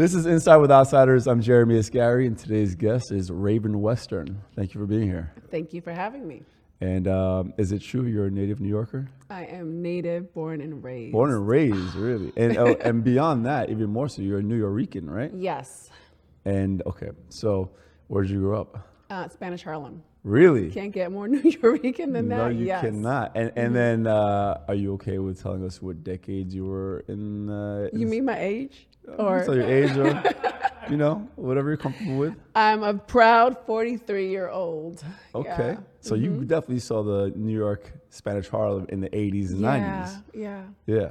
This is Inside with Outsiders. I'm Jeremy Asgari, and today's guest is Raeven Western. Thank you for being here. Thank you for having me. And um, is it true you're a native New Yorker? I am native, born and raised. Born and raised, really. And oh, and beyond that, even more so, you're a Nuyorican, right? Yes. And okay, so where did you grow up? Uh, Spanish Harlem. Really? Can't get more Nuyorican than that. No, you yes. cannot. And and then, uh, are you okay with telling us what decades you were in? Uh, You mean my age? Or so your age, or you know, whatever you're comfortable with. I'm a proud 43 year old. Okay. Yeah. So you definitely saw the New York Spanish Harlem in the 80s and Yeah. 90s. Yeah. Yeah.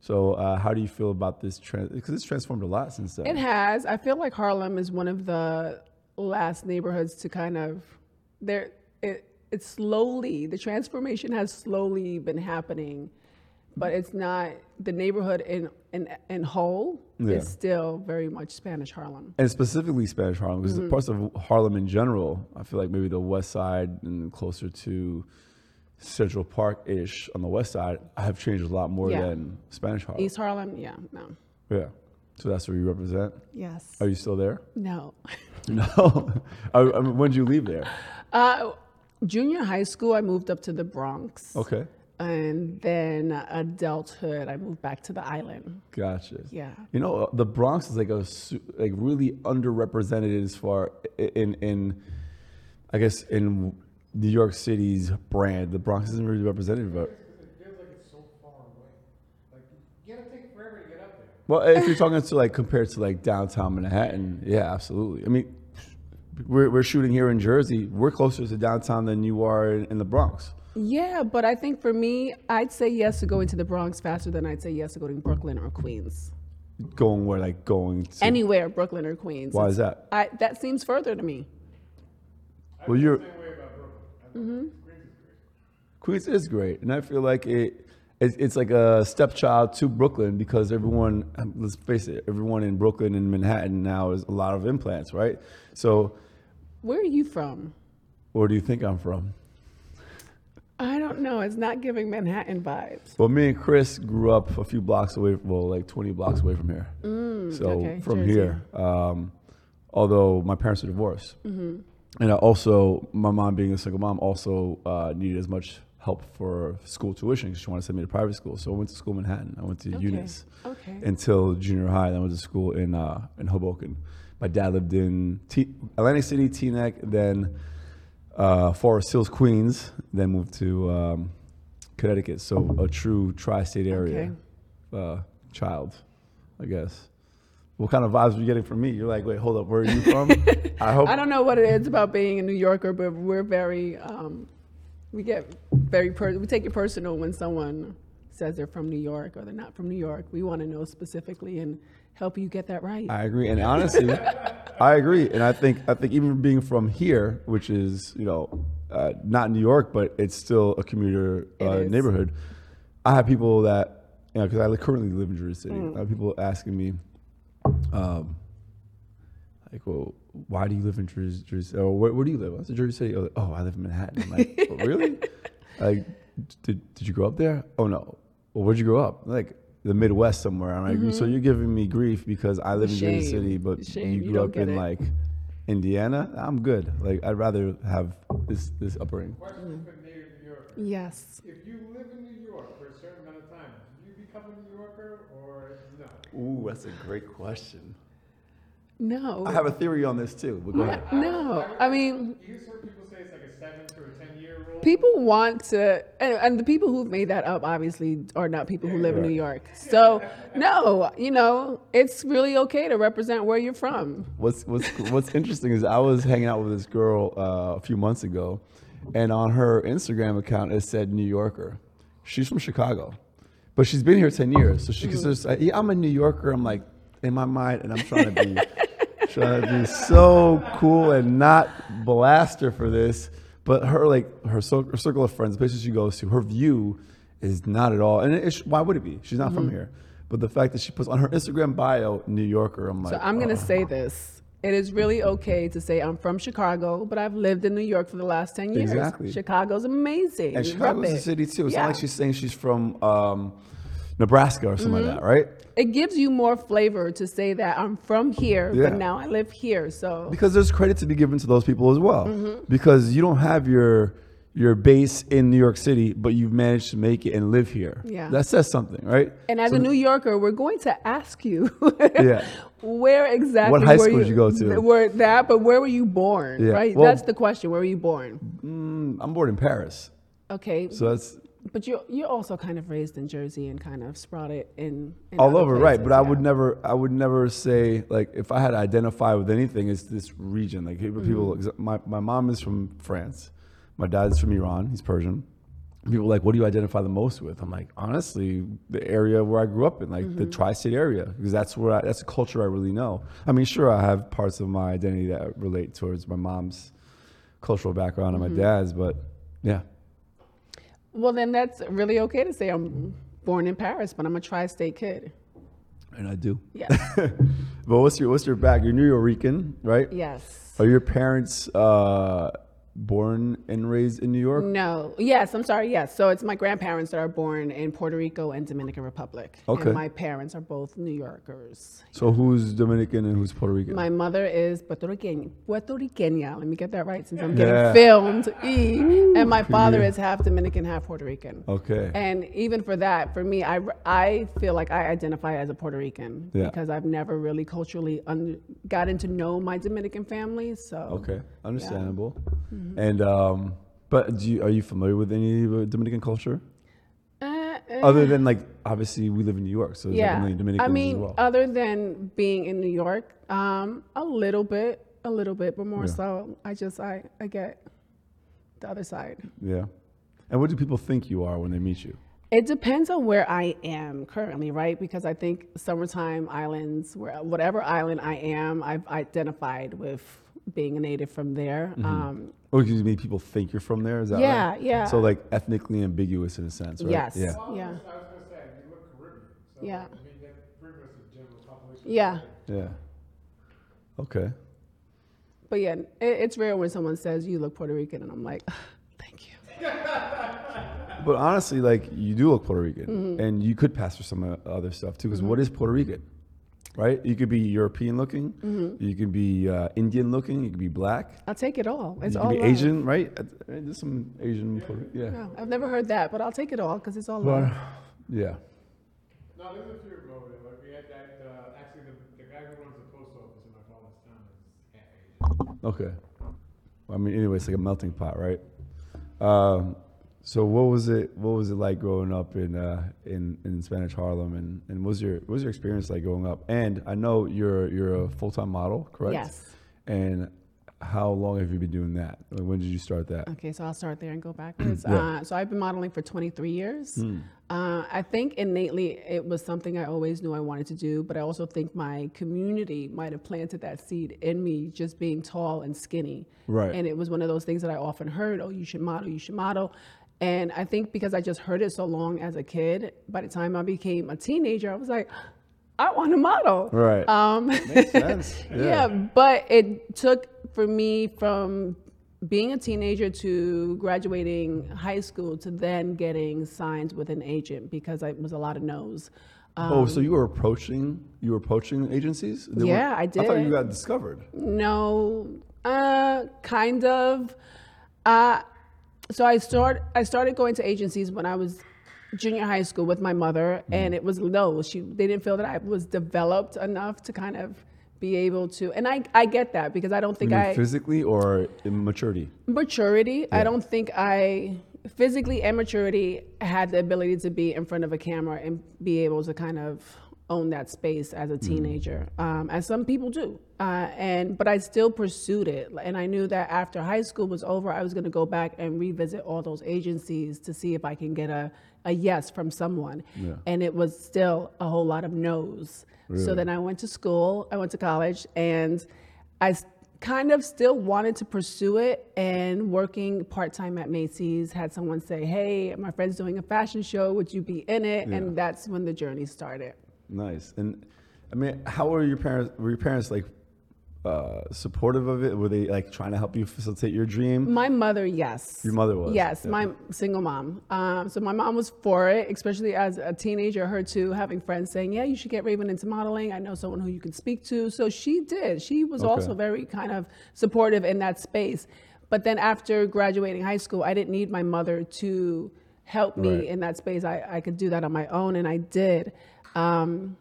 So uh, how do you feel about this trend? Because it's transformed a lot since then. It has. I feel like Harlem is one of the last neighborhoods to kind of there. It it's slowly the transformation has slowly been happening, but it's not the neighborhood in in in whole Yeah. is still very much Spanish Harlem. and specifically Spanish Harlem, because Mm-hmm. parts of Harlem in general, I feel like maybe the west side and closer to Central Park ish on the west side I have changed a lot more Yeah. than Spanish Harlem. East Harlem, yeah, no, Yeah. So that's where you represent. yes, Are you still there? no. No. I, I mean, when did you leave there? Uh, junior high school, I moved up to the Bronx. Okay. And then adulthood, I moved back to the island. Gotcha. Yeah. You know, uh, the Bronx is like a like really underrepresented as far in in I guess in New York City's brand. The Bronx isn't really represented, but It feels like it's so far away. Like you gotta take forever to get up there. well, if you're talking to like compared to like downtown Manhattan, yeah, absolutely. I mean, we're we're shooting here in Jersey. We're closer to downtown than you are in, in the Bronx. Yeah, but I think for me, I'd say yes to going to the Bronx faster than I'd say yes to going to Brooklyn or Queens. Going where like going to Anywhere, Brooklyn or Queens. Why is that? I, that seems further to me. Well, you're Same way about Brooklyn. Mm-hmm. Queens is great. Queens is great, and I feel like it. It's, it's like a stepchild to Brooklyn because everyone, um, let's face it, everyone in Brooklyn and Manhattan now is a lot of implants, right? So, Where are you from? where do you think I'm from? I don't know. It's not giving Manhattan vibes. Well, me and Chris grew up a few blocks away, well, like 20 blocks away from here. so Mm, okay, from Jersey. here, um, although my parents are divorced, Mm-hmm. and I also my mom being a single mom also uh, needed as much help for school tuition because she wanted to send me to private school. So I went to school in Manhattan. I went to Okay, UNIS okay. until junior high. Then I went to school in uh, in Hoboken. My dad lived in T- Atlantic City, Teaneck, then uh, Forest Hills, Queens, then moved to um, Connecticut. So a true tri-state area uh, child, I guess. What kind of vibes were you getting from me? You're like, wait, hold up, where are you from? I hope. I don't know what it is about being a New Yorker, but we're very, um, we get very, per- we take it personal when someone says they're from New York or they're not from New York. We want to know specifically and help you get that right. I agree, and honestly, I agree, and I think I think even being from here, which is you know uh, not New York, but it's still a commuter uh, neighborhood. I have people that you know because I currently live in Jersey City. Mm. I have people asking me, um, like, well, why do you live in Jersey? Jersey or where, where do you live? I said Jersey City. Oh, oh, I live in Manhattan. I'm like, "Oh, really? Like, did did you grow up there? Oh no. Well, where'd you grow up? Like the Midwest somewhere. I'm like, so you're giving me grief because I live in Jersey Mm-hmm. City, but Shame, you you grew don't up in it. like Indiana. I'm good. Like I'd rather have this this upbringing. Question for native New Yorker. yes. If you live in New York for a certain amount of time, do you become a New Yorker or no? Ooh, that's a great question. No. I have a theory on this too. But go ahead. no. I mean, You heard people say it's like a seven to a ten year rule. People want to, and, and the people who've made that up obviously are not people who live in New York. So, no, you know, it's really okay to represent where you're from. What's what's what's interesting is I was hanging out with this girl uh, a few months ago, and on her Instagram account it said New Yorker. She's from Chicago, but she's been here ten years, so she considers. Yeah, I'm a New Yorker. I'm like in my mind, and I'm trying to be trying to be so cool and not blast her for this. But her like her, her circle of friends, the places she goes to, her view is not at all. And it, it, why would it be? She's not from here. But the fact that she puts on her Instagram bio New Yorker, I'm like, So I'm going to uh, say this. It is really okay to say I'm from Chicago, but I've lived in New York for the last 10 years. Exactly. Chicago's amazing. And Chicago's a it. city too. It's Yeah. not like she's saying she's from um, Nebraska or something Mm-hmm. like that, right? It gives you more flavor to say that I'm from here, Yeah. but now I live here. So Because there's credit to be given to those people as well. Mm-hmm. Because you don't have your your base in New York City, but you've managed to make it and live here. Yeah. That says something, right? And as So- a New Yorker, we're going to ask you Yeah. where exactly What high were school did you go to? Where that, but where were you born? Yeah. Right? Well- that's the question. Where were you born? Mm, I'm born in Paris. Okay. So that's but you're you're also kind of raised in Jersey and kind of sprouted in, in all over, right? places, But I would never, I would never say like if I had to identify with anything, it's this region. Like people, people Mm-hmm. my my mom is from France, my dad's from Iran. He's Persian. People are like, what do you identify the most with? I'm like, honestly, the area where I grew up in, like Mm-hmm. the tri-state area, because that's where I, that's a culture I really know. I mean, sure, I have parts of my identity that relate towards my mom's cultural background and Mm-hmm. my dad's, but yeah, Well, then that's really okay to say I'm born in Paris, but I'm a tri-state kid. and I do. Yes. But what's your what's your back? You're Nuyorican, right? yes. Are your parents uh, born and raised in New York? No. Yes, I'm sorry. Yes. So it's my grandparents that are born in Puerto Rico and Dominican Republic. Okay. And my parents are both New Yorkers. So who's Dominican and who's Puerto Rican? My mother is Puerto Rican, Puerto Riqueña. Let me get that right since I'm Yeah. getting filmed. E. And my father you. is half Dominican, half Puerto Rican. okay. And even for that, for me, I, I feel like I identify as a Puerto Rican Yeah. because I've never really culturally un- gotten to know my Dominican family. So okay, understandable. Mm-hmm. And um, but do you, are you familiar with any uh, Dominican culture Uh, uh, other than like obviously we live in New York, so there's like a yeah, million Dominicans I mean, as well. other than being in New York, um, a little bit, a little bit, but more Yeah. so, I just I I get the other side. yeah. And what do people think you are when they meet you? It depends on where I am currently, right? Because I think summertime islands, where whatever island I am, I've identified with being a native from there. Um, Or excuse Oh, me, people think you're from there. Is that Yeah, right? yeah. So like ethnically ambiguous in a sense, right? Yes. Yeah. Well, Yeah. I was gonna say, you look Caribbean, so, Yeah. I mean, that pretty much the general population. yeah, Yeah. Okay. but yeah, it, it's rare when someone says you look Puerto Rican, and I'm like, thank you. But honestly, like you do look Puerto Rican, Mm-hmm. and you could pass for some other stuff too. Because what is Puerto Rican, right? You could be European looking, Mm-hmm. you could be uh, Indian looking, you could be black, I'll take it all. It's you all could be love. Asian, right? Uh, There's some Asian, Puerto, yeah. No, I've never heard that, but I'll take it all because it's all But, love. yeah. No, there's a few over there, like, we had that, uh, actually, the, the guy who runs the post office in my father's town is half Asian. Okay. Well, I mean, anyway, it's like a melting pot, right? Um, so what was it? What was it like growing up in uh, in in Spanish Harlem, and and what was your what was your experience like growing up? And I know you're you're a full time model, correct? Yes. And how long have you been doing that? Like, When did you start that? Okay, so I'll start there and go backwards. Yeah. uh, so I've been modeling for 23 years. Uh, I think innately it was something I always knew I wanted to do, but I also think my community might have planted that seed in me, just being tall and skinny. Right. And it was one of those things that I often heard, "Oh, you should model, you should model." And I think because I just heard it so long as a kid, by the time I became a teenager, I was like, I want to model. Right. Um, Makes sense. yeah. but it took for me from being a teenager to graduating high school to then getting signed with an agent because I was a lot of no's. oh, so you were approaching you were approaching agencies? They Um, Yeah, I did. I I thought you got discovered. No, uh, kind of. Uh, so I start I started going to agencies when I was junior high school with my mother, mm-hmm. and it was no. She they didn't feel that I was developed enough to kind of be able to, and I I get that because I don't think I physically or in maturity? maturity. I don't think I physically and maturity had the ability to be in front of a camera and be able to kind of own that space as a teenager, um, as some people do. Uh, and but I still pursued it, and I knew that after high school was over, I was going to go back and revisit all those agencies to see if I can get a a yes from someone. Yeah. And it was still a whole lot of no's. So then I went to school, I went to college, and I kind of still wanted to pursue it. And working part time at Macy's, had someone say, Hey, my friend's doing a fashion show, would you be in it? Yeah. And that's when the journey started. Nice. And I mean, how were your parents? Were your parents like uh, supportive of it? Were they like trying to help you facilitate your dream? My mother, yes. Your mother was? Yes, Yeah. my single mom. Um, so my mom was for it, especially as a teenager. Her too, having friends saying, "Yeah, you should get Raeven into modeling. I know someone who you can speak to." So she did. She was Okay. also very kind of supportive in that space. But then after graduating high school, I didn't need my mother to help me Right. in that space. I, I could do that on my own, and I did. Um,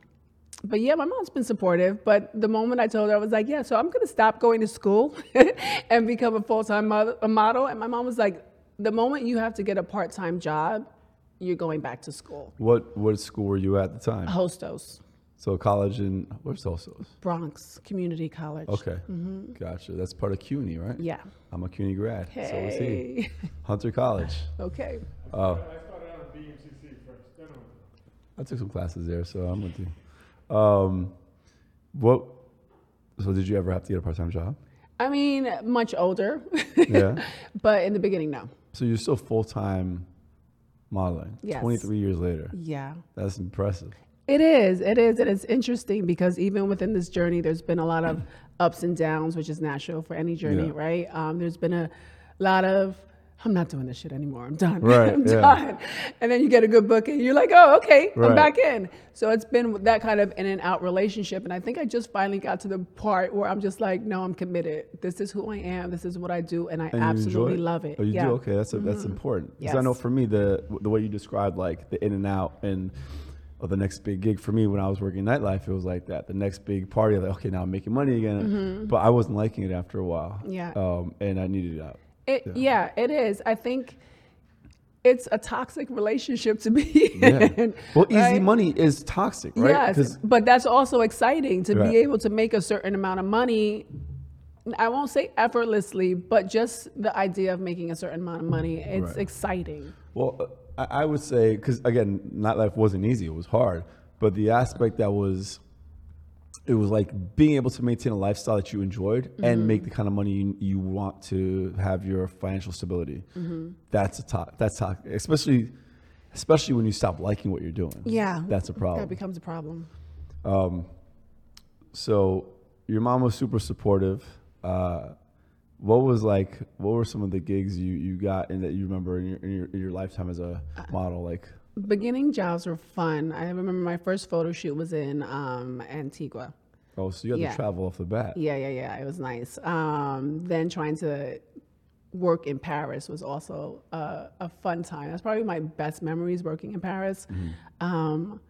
but yeah, my mom's been supportive. But the moment I told her, I was like, yeah, so I'm going to stop going to school and become a full time model, a model. And my mom was like, the moment you have to get a part time job, you're going back to school. What what school were you at the time? Hostos, So college in where's Hostos? Bronx Community College. Okay, gotcha. That's part of CUNY, right? Mm-hmm. Yeah. I'm a CUNY grad. So is he. Hey. Hunter College. okay. Oh, I started out at BMCC first, then I went to I took some classes there, so I'm with you. Um, what? So did you ever have to get a part-time job? I mean, much older. Yeah. but in the beginning, no. So you're still full-time modeling. Yes. 23 years later. Yeah. That's impressive. It is. It is. And it's interesting because even within this journey, there's been a lot of ups and downs, which is natural for any journey, Yeah. right? Um, there's been a lot of, I'm not doing this shit anymore. I'm done. Right, I'm yeah. done. And then you get a good book and you're like, oh, okay, Right. I'm back in. So it's been that kind of in and out relationship. And I think I just finally got to the part where I'm just like, no, I'm committed. This is who I am. This is what I do. And I And absolutely love it. Oh, you yeah. Mm-hmm. do? Okay, that's a, that's important. Because I know for me, the the way you described like the in and out and of the next big gig for me when I was working nightlife, it was like that. The next big party, like okay, now I'm making money again. But I wasn't liking it after a while. Mm-hmm. Yeah. Um, and I needed it out. It, yeah. it is. I think it's a toxic relationship to be Yeah. in. Well, easy right? money is toxic, right? Yes, but that's also exciting to Right. be able to make a certain amount of money. I won't say effortlessly, but just the idea of making a certain amount of money, it's Right. exciting. Well, I, I would say because again, nightlife wasn't easy; it was hard. But the aspect that was, it was like being able to maintain a lifestyle that you enjoyed Mm-hmm. and make the kind of money you, you want to have your financial stability. Mm-hmm. That's a top. That's top, especially, especially when you stop liking what you're doing. Yeah, that's a problem. That becomes a problem. So your mom was super supportive. Uh, what was like? What were some of the gigs you, you got and that you remember in your, in your in your lifetime as a Uh, model? Like, Beginning jobs were fun. I remember my first photo shoot was in um, Antigua. oh, so you had Yeah. to travel off the bat. Yeah, yeah, yeah. It was nice. Um, then trying to work in Paris was also a, a fun time. That's probably my best memories working in Paris. Mm-hmm. Um,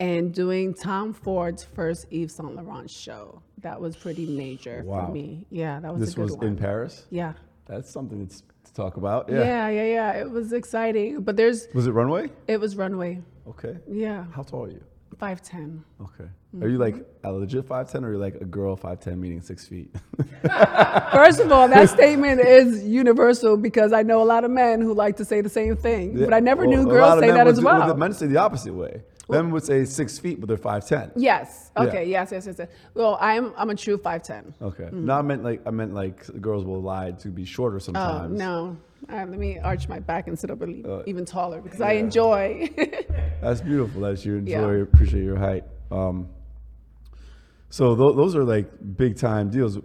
and doing Tom Ford's first Yves Saint Laurent show. That was pretty major Wow. for me. Yeah, that was This was one. in Paris. Yeah. That's something that's talk about. yeah. Yeah. Yeah, yeah, It was exciting. But there's Was it runway? it was runway. Okay. Yeah. How tall are you? Five ten. Okay. Mm-hmm. Are you like a legit five ten, or are you like a girl five ten meaning six feet? First of all, that statement is universal because I know a lot of men who like to say the same thing. But I never Well, knew girls say that as do- well. Men say the opposite way. Men would say six feet, but they're five ten. Yes. Yeah. Okay. Yes. Yes. Yes. yes. Well, I'm I'm a true five ten. Okay. No, I meant like I meant like girls will lie to be shorter Oh sometimes. no. Let me arch my back and sit up a le- Uh, even taller because I yeah. enjoy. That's beautiful that you Yeah. enjoy, appreciate your height. Um, so th- those are like big time deals.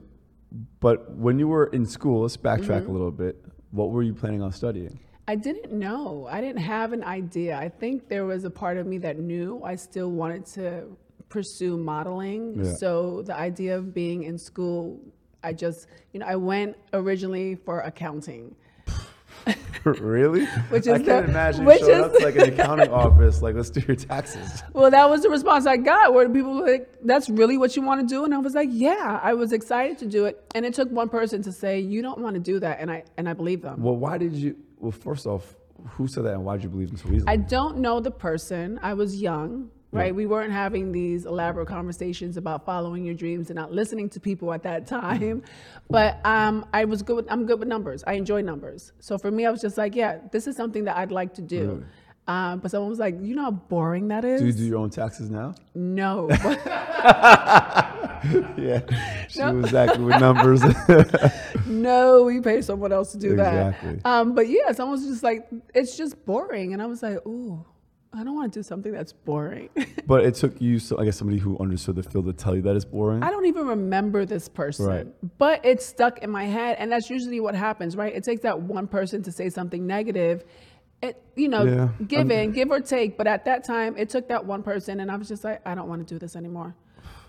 But when you were in school, let's backtrack Mm-hmm. a little bit. What were you planning on studying? I didn't know. I didn't have an idea. I think there was a part of me that knew I still wanted to pursue modeling. Yeah. So the idea of being in school, I just, you know, I went originally for accounting. really? Which I is can't the- imagine which showing is- up to like an accounting office, like let's do your taxes. Well, that was the response I got where people were like, that's really what you want to do? And I was like, yeah, I was excited to do it. And it took one person to say, you don't want to do that. And I, and I believe them. Well, why did you? Well, first off, who said that, and why did you believe them so easily? I don't know the person. I was young, right? Yeah. We weren't having these elaborate conversations about following your dreams and not listening to people at that time. But um, I was good. With, I'm good with numbers. I enjoy numbers. So for me, I was just like, yeah, this is something that I'd like to do. Really? Um, but someone was like, you know how boring that is? do you do your own taxes now? no. yeah, she was exactly with numbers. no, we pay someone else to do Exactly. that. Um, but yeah, someone was just like, it's just boring. And I was like, ooh, I don't want to do something that's boring. But it took you, so I guess, somebody who understood the field to tell you that it's boring. I don't even remember this person, Right. but it's stuck in my head, and that's usually what happens, right? It takes that one person to say something negative, it you know, Yeah, given give or take. But at that time, it took that one person, and I was just like, I don't want to do this anymore.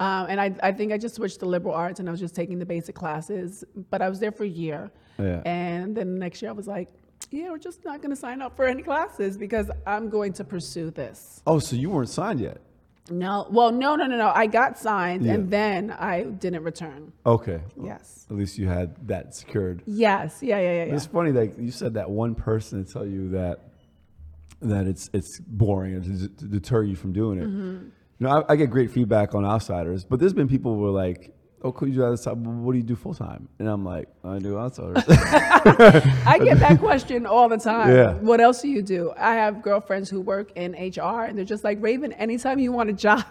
Um, and I, I think I just switched to liberal arts, and I was just taking the basic classes. But I was there for a year, Yeah. and then the next year I was like, yeah, we're just not going to sign up for any classes because I'm going to pursue this. Oh, so you weren't signed yet? No, well, no, no, no, no. I got signed, Yeah. and then I didn't return. Okay. Yes. At least you had that secured. Yes. Yeah. Yeah. Yeah. yeah. It's funny that you said that one person to tell you that that it's it's boring and to, to deter you from doing it. Mm-hmm. You know, I, I get great feedback on outsiders, but there's been people who are like, "Oh, could you do that? side? What do you do full time?" And I'm like, "I do outsiders." I get that question all the time. Yeah. What else do you do? I have girlfriends who work in HR, and they're just like, Raeven, anytime you want a job.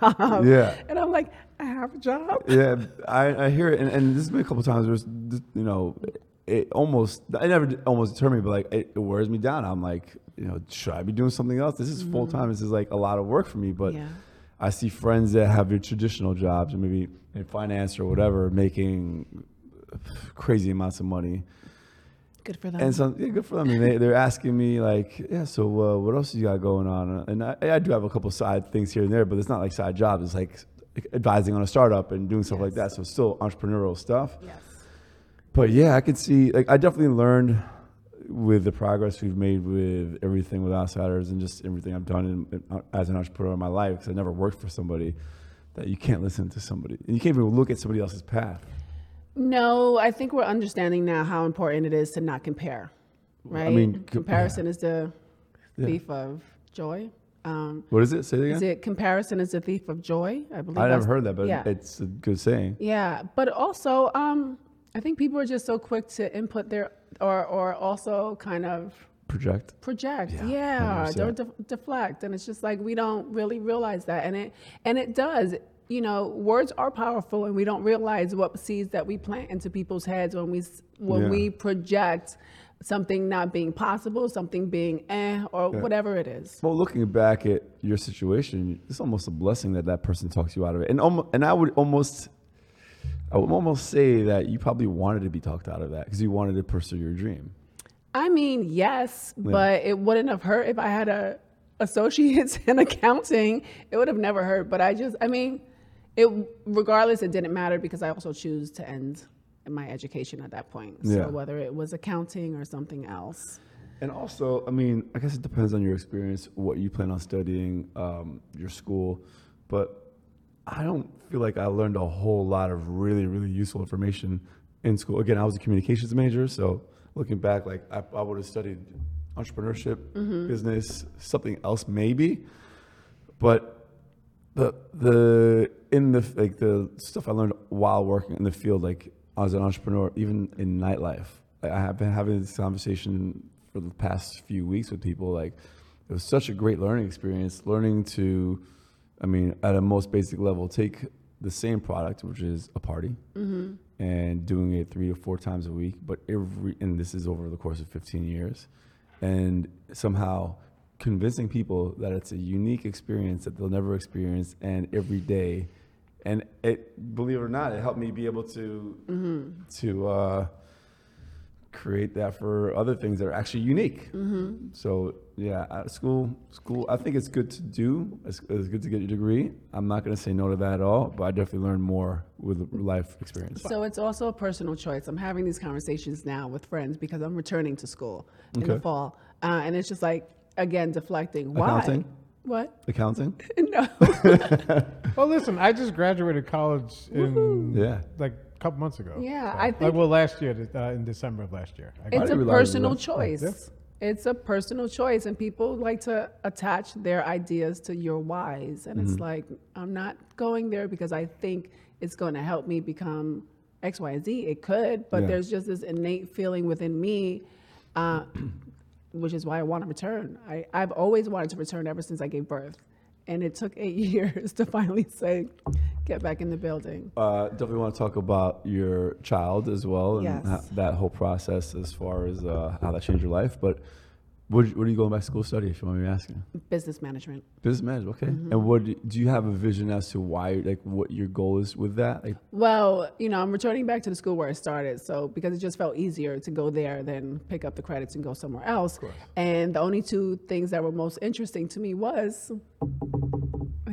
Yeah. And I'm like, I have a job. yeah, I, I hear it, and, and this has been a couple times. There's, you know, it almost, I never almost deter me, but like it, it wears me down. I'm like, you know, should I be doing something else? This is mm-hmm. full time. This is like a lot of work for me. But Yeah. I see friends that have their traditional jobs, or maybe in finance or whatever, making crazy amounts of money. Good for them. And so, yeah, good for them. And they, they're asking me like, yeah, so uh, what else you got going on? And I, I do have a couple side things here and there, but it's not like side jobs. It's like advising on a startup and doing stuff like that. So it's still entrepreneurial stuff. yes. But yeah, I could see, like, I definitely learned with the progress we've made with everything with outsiders and just everything I've done in, as an entrepreneur in my life, because I never worked for somebody, that you can't listen to somebody. And you can't even look at somebody else's path. No, I think we're understanding now how important it is to not compare. Right? I mean, co- comparison is the Yeah. thief of joy. Um, What is it? Say it again. is it comparison is the thief of joy? I believe. I've never heard that, but yeah. it's a good saying. Yeah, but also, um, I think people are just so quick to input their or or also kind of Project. project. Yeah, Yeah, 100%. or def- deflect, and it's just like we don't really realize that, and it and it does. You know, words are powerful, and we don't realize what seeds that we plant into people's heads when we when Yeah. we project something not being possible, something being eh, or Yeah. whatever it is. Well, looking back at your situation, it's almost a blessing that that person talks you out of it. And almo- and I would almost, I would almost say that you probably wanted to be talked out of that because you wanted to pursue your dream. I mean, yes, but it wouldn't have hurt if I had a associates in accounting. It would have never hurt. But I just, I mean, it regardless, it didn't matter because I also choose to end my education at that point. So Yeah. whether it was accounting or something else. And also, I mean, I guess it depends on your experience, what you plan on studying, um, your school. But I don't feel like I learned a whole lot of really, really useful information in school. Again, I was a communications major, so looking back, like I, I would have studied entrepreneurship, mm-hmm. business, something else maybe. But the the in the like the stuff I learned while working in the field, like as an entrepreneur, even in nightlife, like, I have been having this conversation for the past few weeks with people. Like it was such a great learning experience, learning to, I mean, at a most basic level, take the same product, which is a party, and doing it three to four times a week. But every and this is over the course of 15 years, and somehow convincing people that it's a unique experience that they'll never experience and every day and it believe it or not it helped me be able to to uh, create that for other things that are actually unique so yeah uh, school school i think it's good to do it's, it's good to get your degree i'm not going to say no to that at all but i definitely learn more with life experience So it's also a personal choice. I'm having these conversations now with friends because I'm returning to school in the fall. Uh, and it's just like, again, deflecting. Why? Accounting? What? accounting no. Well, listen, I just graduated college in Yeah. like a couple months ago. Yeah, I think- well last year uh, in December of last year. I It's a personal choice. It's a personal choice, and people like to attach their ideas to your whys. And Mm-hmm. it's like, I'm not going there because I think it's going to help me become X, Y, and Z. It could, but Yeah. there's just this innate feeling within me, uh, which is why I want to return. I, I've always wanted to return ever since I gave birth. And it took eight years to finally say, get back in the building. Uh, definitely want to talk about your child as well and Yes. that whole process as far as uh, how that changed your life. But What, what are you going back to school to study, if you want me asking? Business management. Business management, okay. Mm-hmm. And what do- do you have a vision as to why, like, what your goal is with that? Like, Well, you know, I'm returning back to the school where I started, so because it just felt easier to go there than pick up the credits and go somewhere else. And the only two things that were most interesting to me was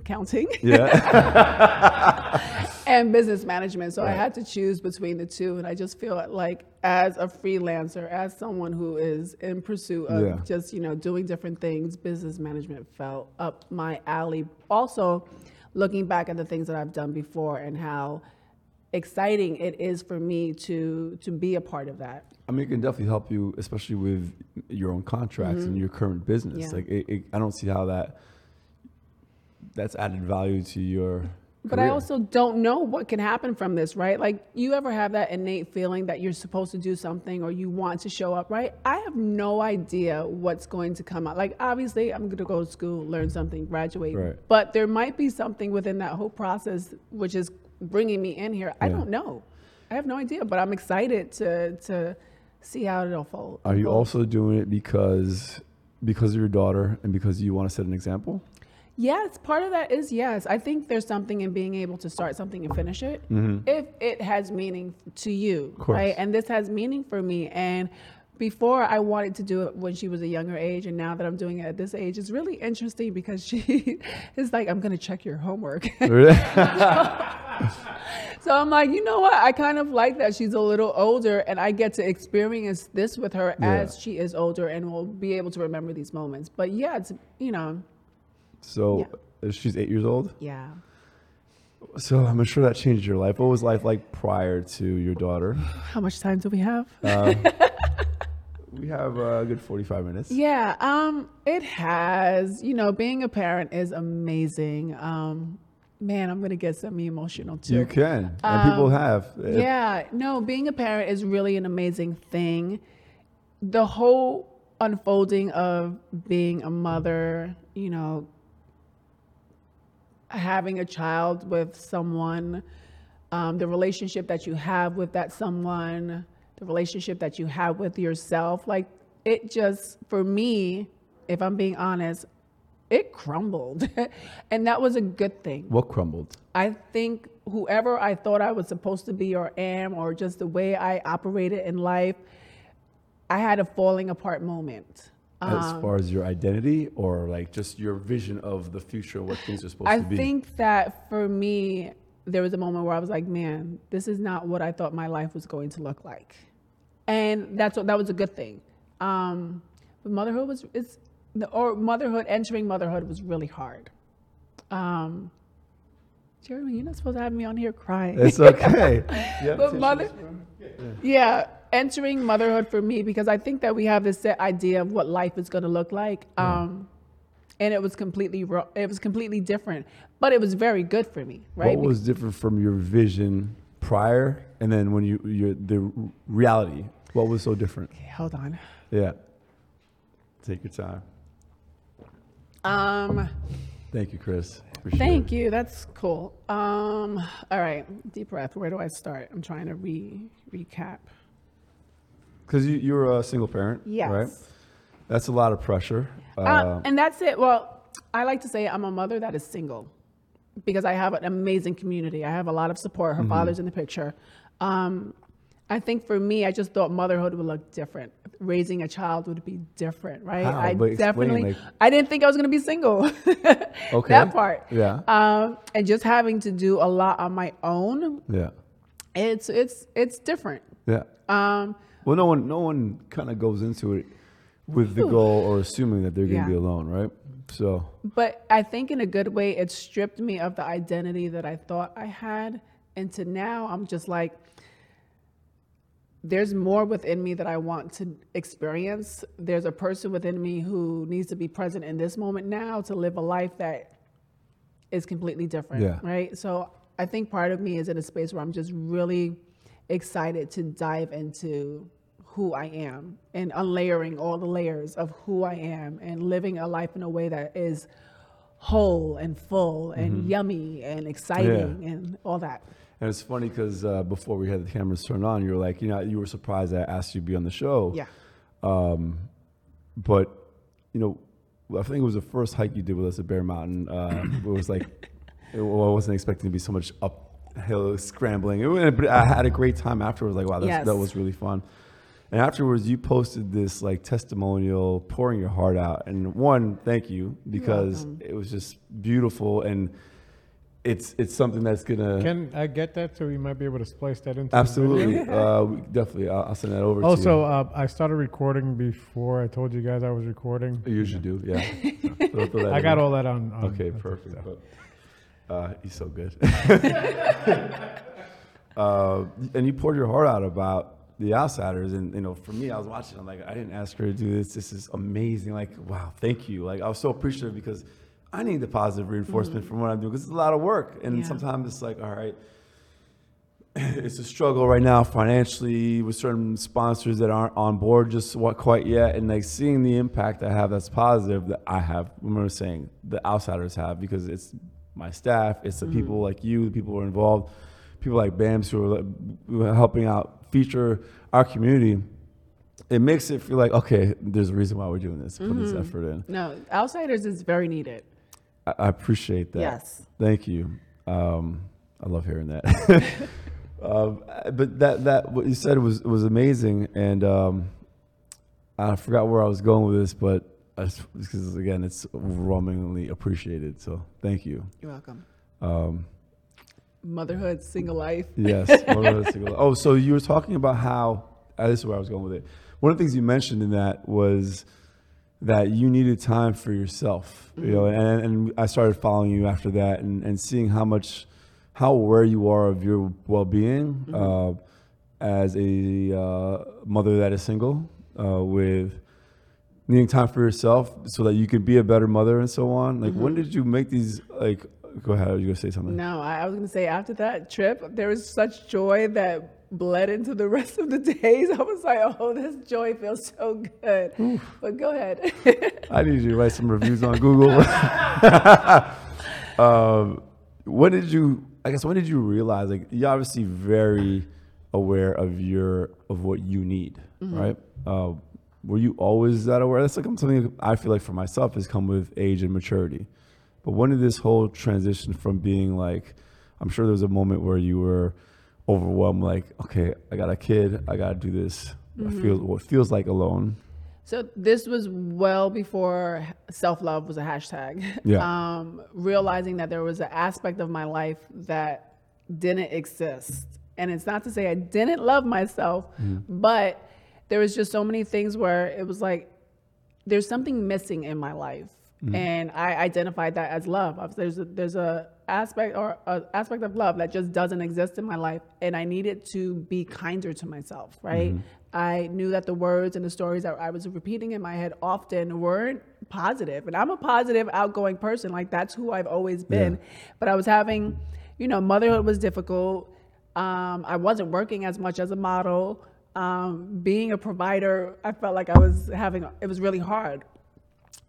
accounting yeah, and business management. So I had to choose between the two, and I just feel like as a freelancer, as someone who is in pursuit of Yeah. just you know doing different things, business management fell up my alley. Also, looking back at the things that I've done before and how exciting it is for me to to be a part of that. I mean, it can definitely help you, especially with your own contracts and your current business. Mm-hmm. Yeah. Like, it, it, I don't see how that that's added value to your. But I also don't know what can happen from this, right? Like, you ever have that innate feeling that you're supposed to do something or you want to show up, right? I have no idea what's going to come out. Like, obviously, I'm going to go to school, learn something, graduate. Right. But there might be something within that whole process which is bringing me in here. I don't know. I have no idea, but I'm excited to to see how it unfold. Are you also doing it because because of your daughter and because you want to set an example? Yes, part of that is yes. I think there's something in being able to start something and finish it if it has meaning to you, Mm-hmm. right? And this has meaning for me. And before I wanted to do it when she was a younger age, and now that I'm doing it at this age, it's really interesting because she is like, "I'm going to check your homework." so I'm like, you know what? I kind of like that she's a little older, and I get to experience this with her Yeah. as she is older, and will be able to remember these moments. But yeah, it's you know, so Yeah. she's eight years old. yeah. So I'm sure that changed your life. What was life like prior to your daughter? How much time do we have? Uh, we have a good 45 minutes. Yeah, um, it has. You know, being a parent is amazing. Um, man, I'm gonna get semi emotional too. You can, and people have. Yeah, no, being a parent is really an amazing thing. The whole unfolding of being a mother, you know, having a child with someone, um, the relationship that you have with that someone, the relationship that you have with yourself, like it just, for me, if I'm being honest, it crumbled. and that was a good thing. What crumbled? I think whoever I thought I was supposed to be or am, or just the way I operated in life, I had a falling apart moment. As far as your identity or like just your vision of the future, what things are supposed I to be? I think that for me, there was a moment where I was like, man, this is not what I thought my life was going to look like. And that's what that was a good thing. Um, but motherhood was it's or motherhood entering motherhood was really hard. Um, Jeremy, you're not supposed to have me on here crying. it's okay. Yeah, But mother, yeah, entering motherhood for me because I think that we have this set idea of what life is going to look like, um, and it was completely it was completely different, but it was very good for me, right? What was different from your vision prior, and then when you your the reality? What was so different? Okay, hold on. Yeah. Take your time. Um, Thank you, Chris. Appreciate thank you. That's cool. Um, all right, deep breath. Where do I start? I'm trying to re recap. Because you, you're a single parent, Yes. right? That's a lot of pressure. Uh, Uh, and that's it. Well, I like to say I'm a mother that is single because I have an amazing community. I have a lot of support. Mm-hmm. Her father's in the picture. Um, I think for me, I just thought motherhood would look different. Raising a child would be different, right? How? I But explain, definitely, like- I didn't think I was going to be single. Okay. That part. Yeah. Um, and just having to do a lot on my own, yeah. it's it's it's different. Yeah. Um, Well, no one, no one kind of goes into it with the hmm. goal or assuming that they're going to Yeah. be alone, right? So, But I think in a good way, it stripped me of the identity that I thought I had. And to now, I'm just like, there's more within me that I want to experience. There's a person within me who needs to be present in this moment now to live a life that is completely different. Yeah. Right. So I think part of me is in a space where I'm just really excited to dive into who I am and unlayering all the layers of who I am and living a life in a way that is whole and full and yummy and exciting and all that. and it's funny because uh, before we had the cameras turned on, you were like, you know, you were surprised I asked you to be on the show. Yeah. Um, but you know, I think it was the first hike you did with us at Bear Mountain. Uh, it was like, it, well, I wasn't expecting to be so much uphill scrambling. It, but I had a great time afterwards. Like, wow, that's, Yes. that was really fun. And afterwards, you posted this like testimonial, pouring your heart out. And one, thank you because it was just beautiful and it's it's something that's gonna Can I get that so we might be able to splice that into absolutely, video? uh, we- definitely. I'll, I'll send that over. Also, to uh, I started recording before I told you guys I was recording. you. you usually do, yeah. So throw that I in. got all that on. on Okay, on perfect. stuff. But, uh, he's so good. uh, and you poured your heart out about the outsiders, and you know, for me, I was watching. I'm like, I didn't ask her to do this. This is amazing. Like, wow, thank you. Like, I was so appreciative because I need the positive reinforcement from mm-hmm. what I'm doing because it's a lot of work, and Yeah. sometimes it's like, all right. It's a struggle right now financially with certain sponsors that aren't on board just what quite yet, and like seeing the impact I have that's positive that I have. Remember saying the outsiders have because it's my staff, it's the people mm-hmm. like you, the people who are involved, people like BAMS who are, like, who are helping out feature our community. It makes it feel like okay, there's a reason why we're doing this, put this effort in. No, outsiders is very needed. I, I appreciate that. Yes. Thank you. Um, I love hearing that. um, but that that what you said was was amazing, and um, I forgot where I was going with this, but because again, it's overwhelmingly appreciated. So thank you. You're welcome. Motherhood, single life. yes. The single- oh, so you were talking about how uh, this is where I was going with it. One of the things you mentioned in that was that you needed time for yourself, you know, and, and I started following you after that and, and seeing how much, how aware you are of your well-being uh, as a uh, mother that is single uh, with needing time for yourself so that you can be a better mother and so on. Like, when did you make these, like, go ahead, you gonna say something? No, I, I was going to say after that trip, there was such joy that bled into the rest of the days. I was like, oh, this joy feels so good. But go ahead. I need you to write some reviews on Google. um, when did you? I guess when did you realize? Like you're obviously very aware of your of what you need, right? Uh, were you always that aware? That's like something I feel like for myself has come with age and maturity. But when did this whole transition from being like? I'm sure there was a moment where you were overwhelmed, like, okay, I got a kid, I got to do this. I feel what feels like alone. So this was well before self love was a hashtag. Yeah. Um, realizing that there was an aspect of my life that didn't exist, and it's not to say I didn't love myself, but there was just so many things where it was like there's something missing in my life, and I identified that as love. There's a, there's a aspect or a aspect of love that just doesn't exist in my life, and I needed to be kinder to myself. Right? I knew that the words and the stories that I was repeating in my head often weren't positive, and I'm a positive, outgoing person. Like that's who I've always been. But I was having, you know, motherhood was difficult. Um, I wasn't working as much as a model. Um, being a provider, I felt like I was having, it was really hard.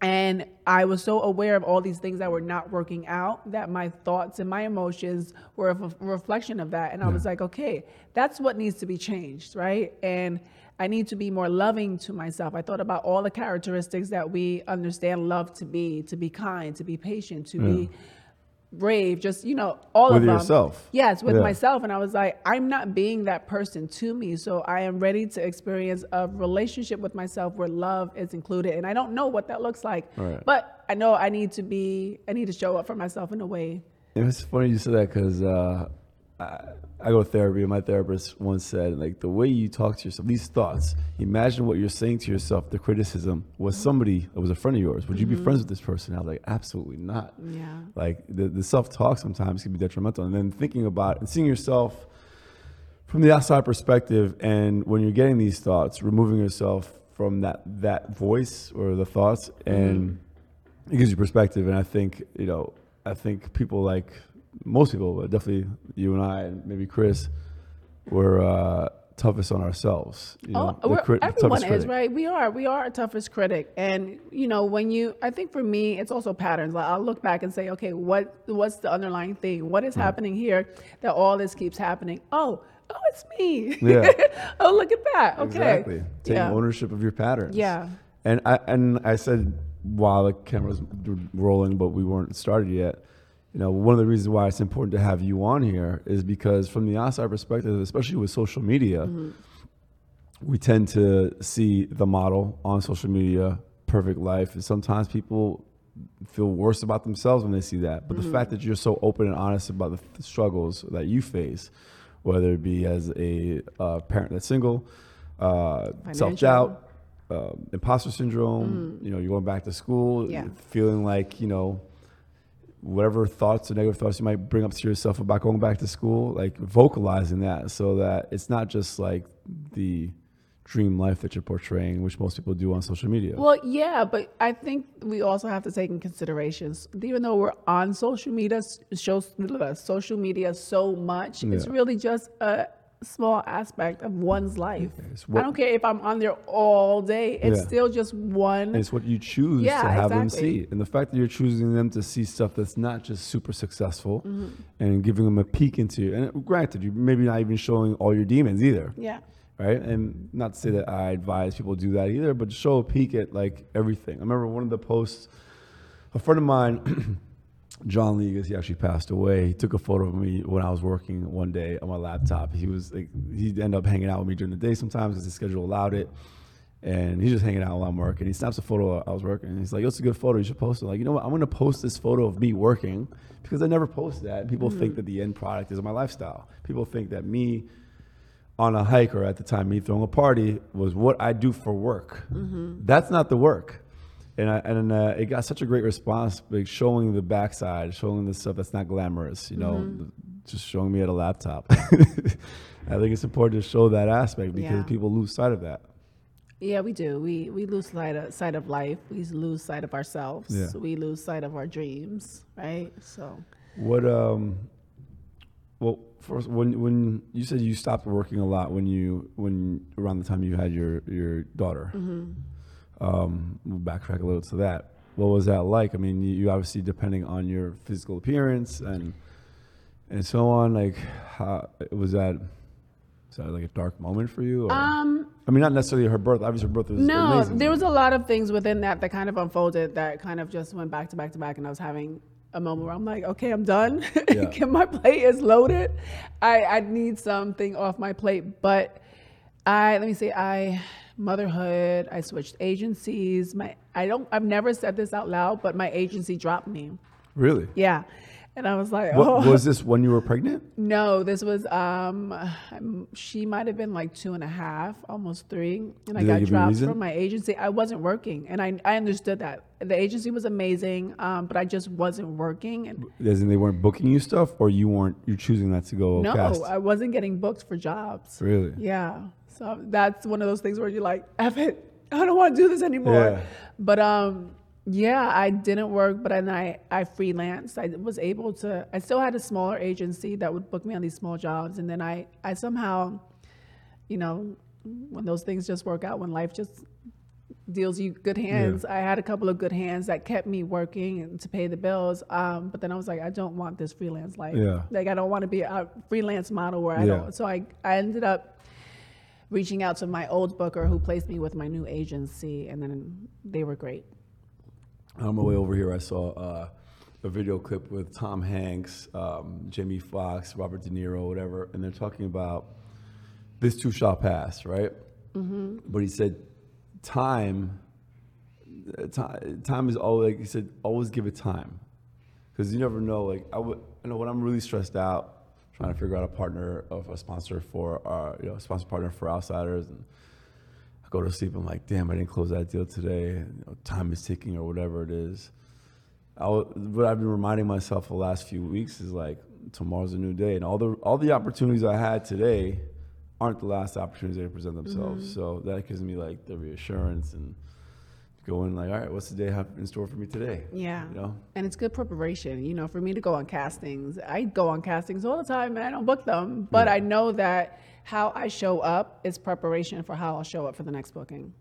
And I was so aware of all these things that were not working out that my thoughts and my emotions were a f- reflection of that. And I was like, okay, that's what needs to be changed, right? And I need to be more loving to myself. I thought about all the characteristics that we understand love to be to be kind, to be patient, to be brave, just, you know, all With of them. yourself. Yes, with Yeah. myself. And I was like, I'm not being that person to me. So I am ready to experience a relationship with myself where love is included. And I don't know what that looks like. Right. But I know I need to be, I need to show up for myself in a way. It was funny you said that because uh, I, go to therapy, and my therapist once said, like, the way you talk to yourself, these thoughts, imagine what you're saying to yourself, the criticism was somebody that was a friend of yours. Would you be mm-hmm. friends with this person? I was like, absolutely not. Yeah. Like, the, the self talk sometimes can be detrimental. And then thinking about and seeing yourself from the outside perspective, and when you're getting these thoughts, removing yourself from that, that voice or the thoughts, and mm-hmm. it gives you perspective. And I think, you know, I think people like most people, but definitely you and I, and maybe Chris, were uh, toughest on ourselves. You know, oh, we're- crit- the everyone is critic. right. We are. We are our toughest critic, and you know when you. I think for me, it's also patterns. Like I'll look back and say, okay, what what's the underlying thing? What is happening here that all this keeps happening? Oh, oh, it's me. Yeah. oh, look at that. Okay. Exactly. Taking yeah. ownership of your patterns. Yeah. And I and I said while the camera was rolling, but we weren't started yet. You know, one of the reasons why it's important to have you on here is because, from the outside perspective, especially with social media, we tend to see the model on social media, perfect life, and sometimes people feel worse about themselves when they see that. But the fact that you're so open and honest about the, struggles that you face, whether it be as a uh, parent that's single, uh, self doubt, uh, imposter syndrome, you know, you're going back to school, Yeah. feeling like, you know, whatever thoughts or negative thoughts you might bring up to yourself about going back to school, like vocalizing that so that it's not just like the dream life that you're portraying, which most people do on social media. Well, yeah, but I think we also have to take in considerations. Even though we're on social media, shows social media so much, it's really just a small aspect of one's life. It's I don't care if I'm on there all day; it's Yeah. still just one. And it's what you choose Yeah, to have them see. And the fact that you're choosing them to see stuff that's not just super successful Mm-hmm. and giving them a peek into and granted, you're maybe not even showing all your demons either. yeah, right? And not to say that I advise people do that either, but show a peek at like everything. I remember one of the posts, a friend of mine, John Legas, he actually passed away. He took a photo of me when I was working one day on my laptop. He was like, he'd end up hanging out with me during the day sometimes because his schedule allowed it. And he's just hanging out while I'm working. He snaps a photo I was working. And he's like, "It's a good photo. You should post it." Like, you know what? I'm going to post this photo of me working because I never post that. People think mm. that the end product is my lifestyle. People think that me on a hike or at the time me throwing a party was what I do for work. Mm-hmm. That's not the work. And I, and uh, it got such a great response, like showing the backside, showing the stuff that's not glamorous. You know, just showing me at a laptop. I think it's important to show that aspect because Yeah. people lose sight of that. yeah, we do. We we lose sight of sight of life. We lose sight of ourselves. Yeah. We lose sight of our dreams. Right. So What um well first when when you said you stopped working a lot when you when around the time you had your your daughter. Um we'll backtrack a little to that. What was that like? I mean, you, you obviously depending on your physical appearance and and so on like how was that was that like a dark moment for you or um I mean not necessarily her birth. Obviously her birth was No, amazing. there was a lot of things within that that kind of unfolded that kind of just went back to back to back, and I was having a moment where I'm like, okay, I'm done. Yeah. Can my plate is loaded. I I need something off my plate, but I let me see, I motherhood. I switched agencies. My I don't. I've never said this out loud, but my agency dropped me. Really? Yeah, and I was like, What, oh. was this when you were pregnant? No, this was um I'm- she might have been like two and a half, almost three. And I Did they got give you a dropped from my agency. I wasn't working and I I understood that. The agency was amazing, um, but I just wasn't working and As in they weren't booking you stuff or you weren't you're choosing not to go no? I wasn't getting booked for jobs. Really? Yeah. So that's one of those things where you're like, F it, I don't want to do this anymore. Yeah. But um, yeah, I didn't work, but then I, I freelanced. I was able to, I still had a smaller agency that would book me on these small jobs. And then I, I somehow, you know, when those things just work out, when life just deals you good hands, I had a couple of good hands that kept me working and to pay the bills. Um, but then I was like, I don't want this freelance life. Yeah. Like I don't want to be a freelance model where I Yeah. don't. So I, I ended up reaching out to my old booker who placed me with my new agency, and then they were great. On my way over here, I saw uh, a video clip with Tom Hanks, um, Jamie Foxx, Robert De Niro, whatever, and they're talking about this too shall pass, right? Mm-hmm. But he said, time, uh, time, time is always like he said, always give it time, because you never know. Like I would, I know when I'm really stressed out, trying to figure out a partner of a sponsor for our, you know, sponsor partner for outsiders and. I go to sleep. I'm like, damn, I didn't close that deal today. You know, time is ticking or whatever it is. I, what I've been reminding myself the last few weeks is like tomorrow's a new day, and all the all the opportunities I had today aren't the last opportunities they present themselves. Mm-hmm. So that gives me like the reassurance and going like, all right, what's the day have in store for me today? Yeah. You know? And it's good preparation. You know, for me to go on castings, I go on castings all the time and I don't book them. But I know that how I show up is preparation for how I'll show up for the next booking.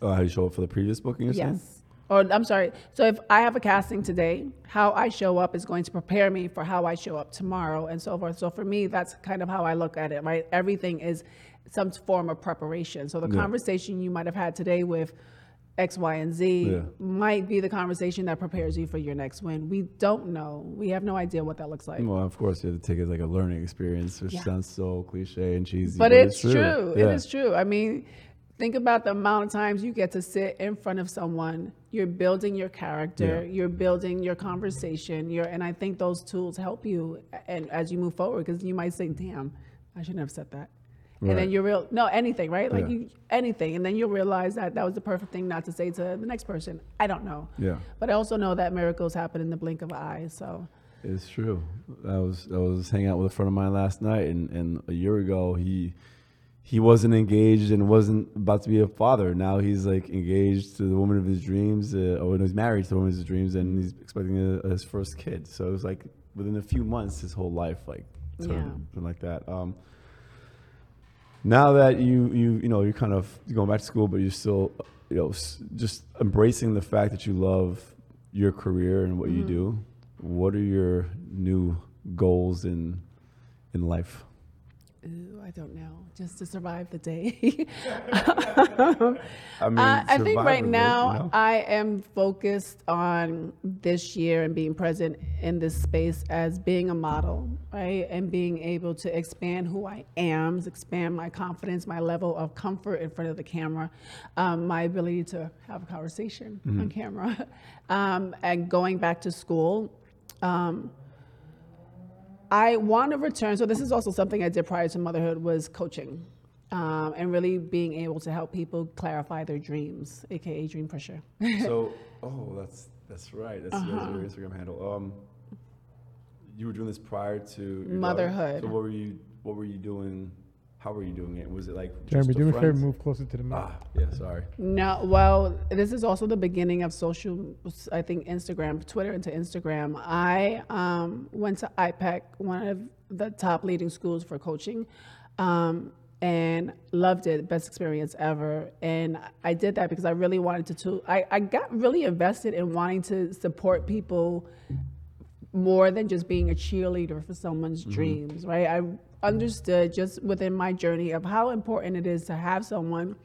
Uh, how you show up for the previous booking? Saying? Yes. Or I'm sorry. So if I have a casting today, how I show up is going to prepare me for how I show up tomorrow and so forth. So for me, that's kind of how I look at it, right? Everything is some form of preparation. So the Yeah. conversation you might have had today with X, Y, and Z Yeah. might be the conversation that prepares you for your next win. We don't know. We have no idea what that looks like. Well, of course, you have to take it as like a learning experience, which Yeah. sounds so cliche and cheesy. But it's true. Yeah. It is true. I mean, think about the amount of times you get to sit in front of someone. You're building your character. You're building your conversation. You're, and I think those tools help you, and as you move forward, because you might say, "Damn, I shouldn't have said that." And Right. then you real no anything right like Yeah. you anything and then you'll realize that that was the perfect thing not to say to the next person i don't know Yeah. but i also know that miracles happen in the blink of an eye so It's true. I was I was hanging out with a friend of mine last night, and, and a year ago he he wasn't engaged and wasn't about to be a father. Now he's like engaged to the woman of his dreams, uh, or he's married to the woman of his dreams, and he's expecting a, his first kid. So it was like within a few months, his whole life like turned, Yeah. like that. Um, now that you you you know you're kind of going back to school, but you're still you know just embracing the fact that you love your career and what you mm-hmm. do. What are your new goals in in life? Ooh, i don't know just to survive the day I mean, Uh, I think right you now know? I am focused on this year and being present in this space as being a model, right? And being able to expand who I am, expand my confidence, my level of comfort in front of the camera, um, my ability to have a conversation Mm-hmm. on camera, um, and going back to school. Um, I want to return. So this is also something I did prior to motherhood was coaching, um, and really being able to help people clarify their dreams, aka dream pressure. so, oh, that's that's right. That's Uh-huh. that's your Instagram handle. Um, you were doing this prior to your daughter? Motherhood. So what were you what were you doing? How were you doing it? Was it like Jeremy, just do a me a favor, move closer to the mic. Ah, yeah. Sorry. No, well, this is also the beginning of social. I think Instagram, Twitter into Instagram. I um, went to IPEC, one of the top leading schools for coaching, um, and loved it. Best experience ever. And I did that because I really wanted to. to I, I got really invested in wanting to support people more than just being a cheerleader for someone's dreams, right? I understood just within my journey of how important it is to have someone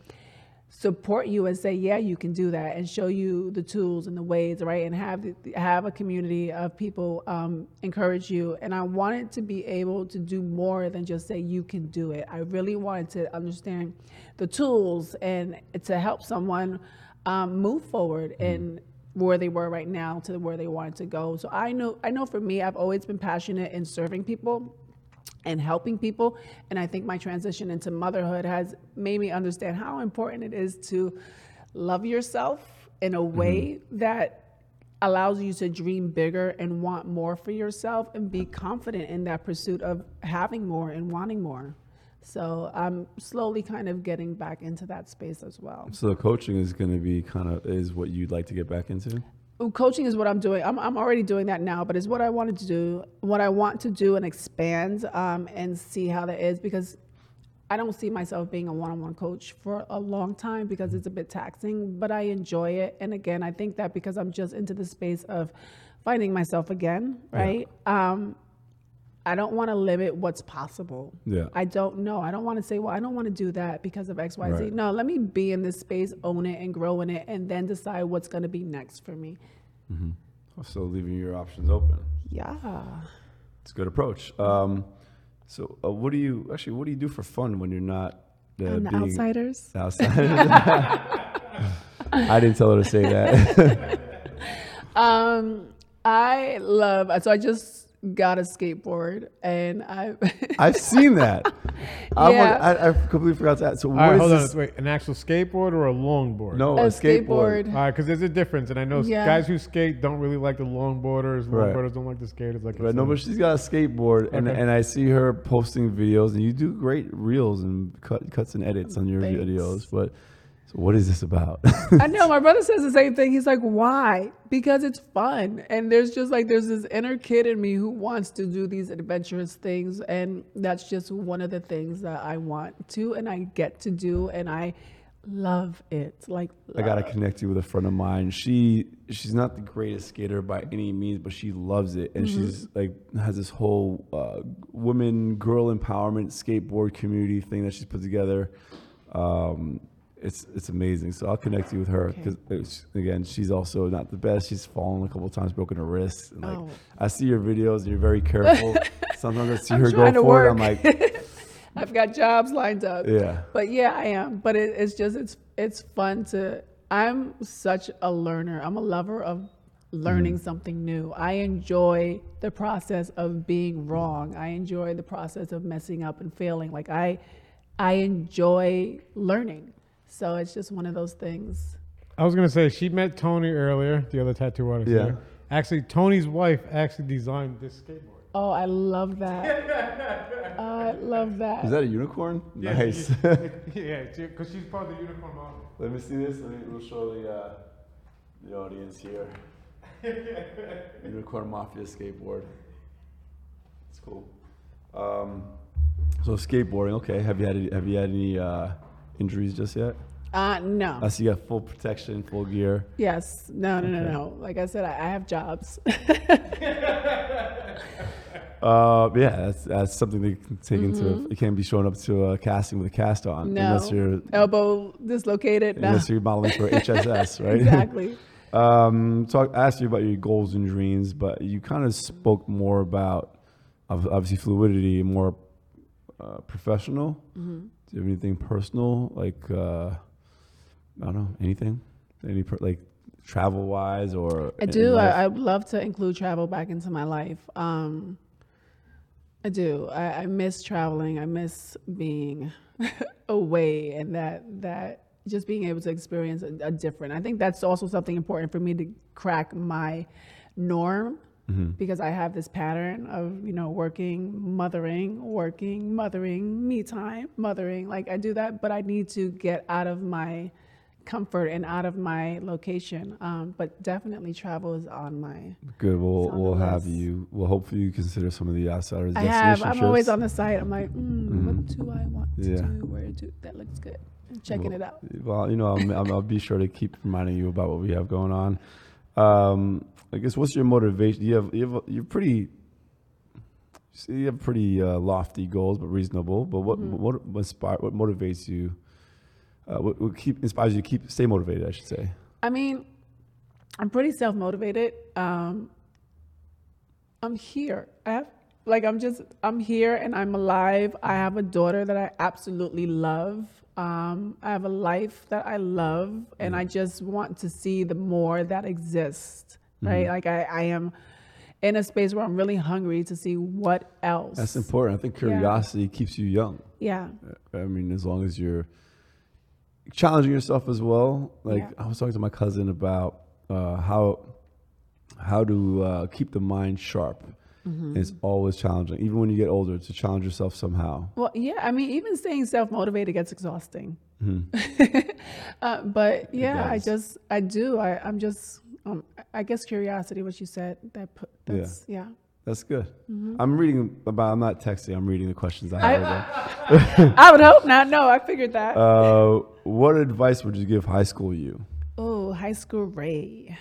support you and say, yeah, you can do that, and show you the tools and the ways, right? And have have a community of people um, encourage you. And I wanted to be able to do more than just say you can do it. I really wanted to understand the tools and to help someone um, move forward and where they were right now to where they wanted to go. So I know I know for me, I've always been passionate in serving people and helping people. And I think my transition into motherhood has made me understand how important it is to love yourself in a way mm-hmm. that allows you to dream bigger and want more for yourself and be confident in that pursuit of having more and wanting more. So I'm slowly kind of getting back into that space as well. So the coaching is going to be kind of is what you'd like to get back into. Coaching is what I'm doing. I'm, I'm already doing that now, but it's what I wanted to do, what I want to do and expand um, and see how that is because I don't see myself being a one-on-one coach for a long time because it's a bit taxing, but I enjoy it. And again, I think that because I'm just into the space of finding myself again, right? Um, I don't want to limit what's possible. Yeah. I don't know. I don't want to say, well, I don't want to do that because of X, Y, Z. Right. No, let me be in this space, own it, and grow in it, and then decide what's going to be next for me. Mm-hmm. So leaving your options open. Yeah. It's a good approach. Um, so uh, what do you actually what do you do for fun when you're not uh, the being outsiders. outside? I didn't tell her to say that. Um, I love. So I just got a skateboard, and I. I've seen that. I'm Yeah. like- I, I completely forgot that. So All what right, is hold this? on. Wait, an actual skateboard or a longboard? No, A a, skateboard. skateboard. All right, because there's a difference, and I know Yeah. guys who skate don't really like the longboarders. Right. Longboarders don't like the skaters. Like Right, no, but she's got a skateboard, and, Okay. and I see her posting videos, and you do great reels and cut, cuts and edits on your Thanks. videos. But so what is this about? I know my brother says the same thing. He's like, "Why?" Because it's fun, and there's just like there's this inner kid in me who wants to do these adventurous things, and that's just one of the things that I want to, and I get to do, and I love it. Like I gotta connect you with a friend of mine. She she's not the greatest skater by any means, but she loves it, and she's like has this whole uh, women girl empowerment skateboard community thing that she's put together. Um, it's it's amazing. So I'll connect you with her because again, she's also not the best. She's fallen a couple of times, broken her wrist. And like Oh. I see your videos, and you're very careful. Sometimes I see I'm her go for it. I'm like, I've got jobs lined up. yeah, But yeah, I am. But it, it's just it's it's fun to. I'm such a learner. I'm a lover of learning Mm-hmm. something new. I enjoy the process of being wrong. I enjoy the process of messing up and failing. Like I, I enjoy learning. So it's just one of those things. I was gonna say she met Tony earlier, the other tattoo artist. Yeah. here. Actually, Tony's wife actually designed this skateboard. Oh, I love that. I love that. is that a unicorn? Yeah, nice. she- yeah, because she's part of the unicorn model. Let me see this. Let me, we'll show the uh, the audience here. Unicorn Mafia skateboard. It's cool. Um, so skateboarding. Okay. Have you had any, have you had any uh, injuries just yet? Uh, no. I see you got full protection, full gear. Yes. No, no, no, Okay. no. Like I said, I, I have jobs. Uh, yeah, that's that's something they can take into. You can't be showing up to a casting with a cast on no. unless you're Elbow dislocated. No. unless you're modeling for HSS, right? exactly. Um, talk. I asked you about your goals and dreams, but you kind of spoke more about obviously fluidity, more uh, professional. Mm-hmm. Do you have anything personal, like uh, I don't know, anything, any per, like travel wise or? I do. I, I would love to include travel back into my life. Um, I do. I, I miss traveling. I miss being away and that that just being able to experience a, a different. I think that's also something important for me to crack my norm because I have this pattern of you know working, mothering, working, mothering, me time, mothering. Like I do that, but I need to get out of my comfort and out of my location. Um, but definitely travel is on my. Good. We'll It's on the we'll have list. you. We'll hopefully you consider some of the outsiders. I have. I'm always on the site. I'm like, mm, what do I want to Yeah. do? Where to? That looks good. I'm checking it out. Well, you know, I'll, I'll, I'll be sure to keep reminding you about what we have going on. Um, I guess what's your motivation? You have you have you're pretty. You have pretty uh, lofty goals, but reasonable. But what Mm-hmm. what what, inspire, what motivates you? Uh, what, what keep inspires you to keep stay motivated? I should say. I mean, I'm pretty self motivated. Um, I'm here. I have, like, I'm just, I'm here and I'm alive. I have a daughter that I absolutely love. Um, I have a life that I love, and I just want to see the more that exists, right? Like, I, I am in a space where I'm really hungry to see what else. That's important. I think Yeah. curiosity keeps you young. Yeah. I mean, as long as you're challenging yourself as well. Like Yeah. I was talking to my cousin about uh, how how to uh, keep the mind sharp. Mm-hmm. It's always challenging, even when you get older, to challenge yourself somehow. Well, yeah, I mean, even staying self motivated gets exhausting. Mm-hmm. uh, but yeah, I just, I do. I, I'm just, um, I guess curiosity, what you said, that put, Yeah. that's, yeah. That's good. Mm-hmm. I'm reading about. I'm not texting. I'm reading the questions I have. I would hope not. No, I figured that. uh, what advice would you give high school you? oh, high school Ray.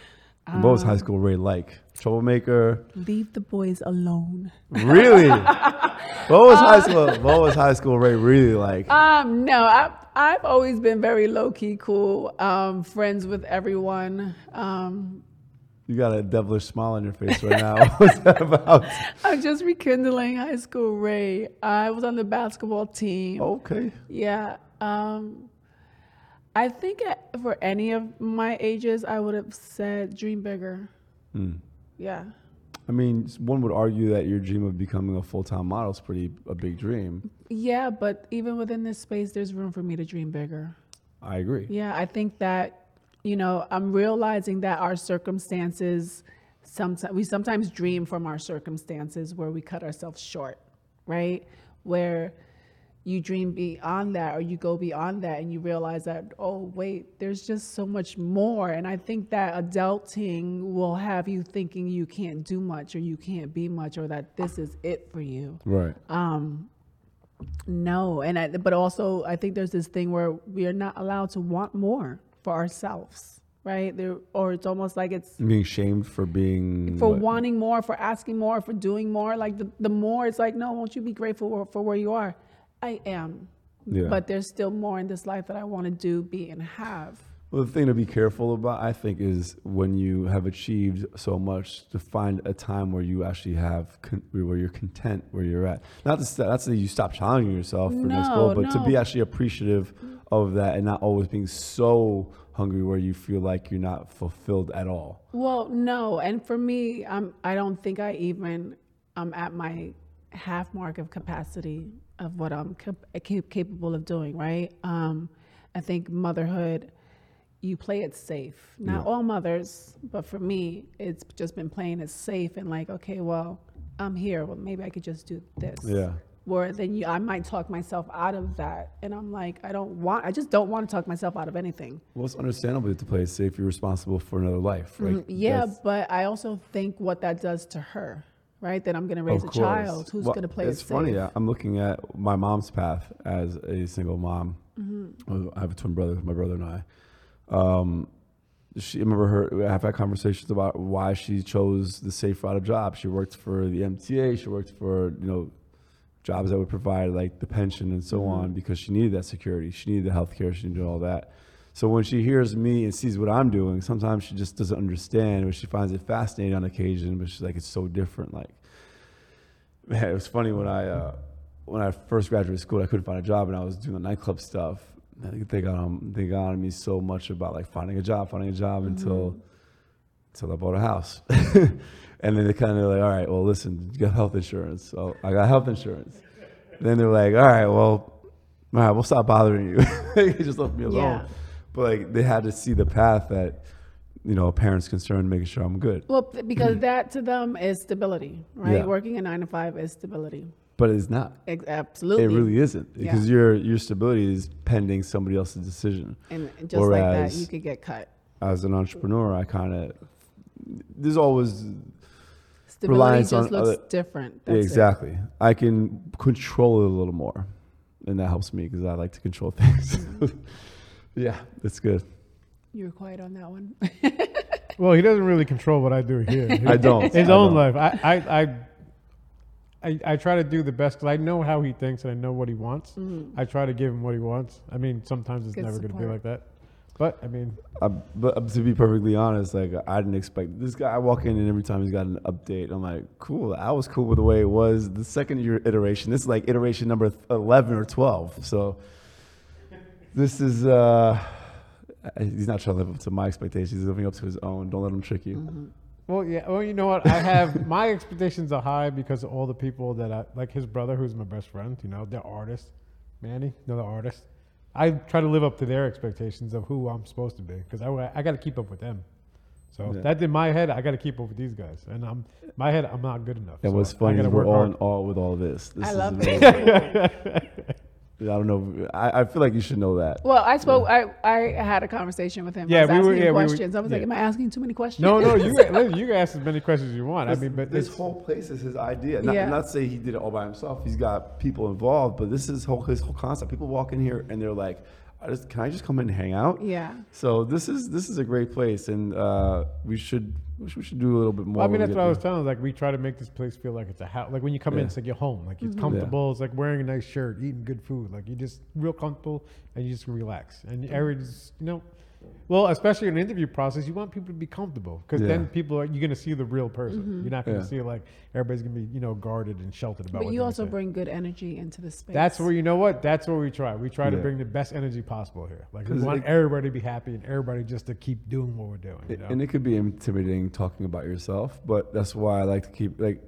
And what was Um, high school Ray like? Troublemaker? Leave the boys alone. Really? what was high school? What was high school Ray really like? Um, no, I, I've always been very low key, cool, um, friends with everyone. Um, You got a devilish smile on your face right now. What's that about? I'm just rekindling high school Ray. I was on the basketball team. Okay. Yeah. Um, I think for any of my ages, I would have said dream bigger. Hmm. Yeah. I mean, one would argue that your dream of becoming a full time model is pretty a big dream. Yeah, but even within this space, there's room for me to dream bigger. I agree. Yeah, I think that, you know, I'm realizing that our circumstances, sometimes we sometimes dream from our circumstances where we cut ourselves short, right? Where you dream beyond that or you go beyond that and you realize that, oh, wait, there's just so much more. And I think that adulting will have you thinking you can't do much or you can't be much or that this is it for you. Right. Um, no, and I, but also I think there's this thing where we are not allowed to want more for ourselves, right? There, or it's almost like it's Being shamed for being for what? wanting more, for asking more, for doing more. Like the, the more, it's like, no, won't you be grateful for, for where you are? I am, Yeah. But there's still more in this life that I want to do, be, and have. Well, the thing to be careful about, I think, is when you have achieved so much to find a time where you actually have, con- where you're content where you're at. Not to say, not to you stop challenging yourself for the next goal, No, but to be actually appreciative of that and not always being so hungry where you feel like you're not fulfilled at all. Well, no, and for me, I'm. I don't think I even. I'm at my half mark of capacity of what I'm cap- cap- capable of doing. Right. Um, I think motherhood. You play it safe. Not Yeah. all mothers, but for me, it's just been playing it safe and like, okay, well, I'm here. Well, maybe I could just do this. Yeah. Where then you, I might talk myself out of that, and I'm like, I don't want. I just don't want to talk myself out of anything. Well, it's understandable to play it safe. You're responsible for another life, right? Mm, Yeah, That's- but I also think what that does to her, right? That I'm going to raise a child who's Well, going to play It's it funny. safe. I'm looking at my mom's path as a single mom. Mm-hmm. I have a twin brother, my brother and I. Um, she I remember her. I've had conversations about why she chose the safe route of job. She worked for the MTA. She worked for you know jobs that would provide like the pension and so on because she needed that security. She needed the health care. She needed all that. So when she hears me and sees what I'm doing, sometimes she just doesn't understand, but she finds it fascinating on occasion. But she's like, it's so different. Like, man, it was funny when I uh, when I first graduated school, I couldn't find a job, and I was doing the nightclub stuff. Think they got on they got on me so much about like finding a job, finding a job until until I bought a house. and then they kind of like, all right, well, listen, you got health insurance. So I got health insurance. then they're like, all right, well, all right, we'll stop bothering you. just left me alone. Yeah. But like they had to see the path that, you know, a parent's concerned, making sure I'm good. Well, because that to them is stability, right? Yeah. Working a nine to five is stability. But it's not. Absolutely. It really isn't Yeah. because your your stability is pending somebody else's decision. And just like that, you could get cut. As an entrepreneur, I kind of there's always Stability reliance just on looks other- different. That's it. exactly. I can control it a little more, and that helps me because I like to control things. Mm-hmm. Yeah, that's good. You were quiet on that one. Well, he doesn't really control what I do here. I don't. His I own don't. life. I, I, I, I, I try to do the best because I know how he thinks and I know what he wants. I try to give him what he wants. I mean, sometimes it's. Good never going to be support. like that. But I mean, Uh, but uh, to be perfectly honest, like I didn't expect this guy. I walk in and every time he's got an update, I'm like, cool. I was cool with the way it was. The second year iteration, this is like iteration number eleven or twelve. So this is. uh He's not trying to live up to my expectations. He's living up to his own. Don't let him trick you. well, yeah. Well, you know what? I have my expectations are high because of all the people that I like. His brother, who's my best friend. You know, they're artists. Manny, another artist. I try to live up to their expectations of who I'm supposed to be because I, I got to keep up with them. So Yeah. that in my head, I got to keep up with these guys, and I'm my head, I'm not good enough. And so what's funny is we're all hard. in awe with all this. this I is love amazing. it. I don't know. I, I feel like you should know that. well, I spoke. I, I had a conversation with him. Yeah, I was we were- asking him yeah, we were- questions. I was like, yeah. "Am I asking too many questions?" No, no, you listen, you can ask as many questions as you want. I This, mean, but this it's, whole place is his idea. Not, Yeah. not to say he did it all by himself. He's got people involved, but this is whole his whole concept. People walk in here and they're like, I just, "Can I just come in and hang out?" Yeah. So this is this is a great place, and uh, we should we should, we should do a little bit more. Well, I mean, that's what I was there. telling. Like, we try to make this place feel like it's a house. Like when you come in, it's like you're home. Like Mm-hmm. it's comfortable. It's like wearing a nice shirt, eating good food. Like you're just real comfortable, and you just relax. And Mm-hmm. everybody's, you know, well, especially in an interview process, you want people to be comfortable because Yeah. then people are you're gonna see the real person. Mm-hmm. You're not gonna Yeah. see like everybody's gonna be you know guarded and sheltered about. But what you also say. bring good energy into the space. That's where you know what. That's where we try. We try to bring the best energy possible here. Like we want it- everybody to be happy and everybody just to keep doing what we're doing. You know? And it could be intimidating talking about yourself, but that's why I like to keep like.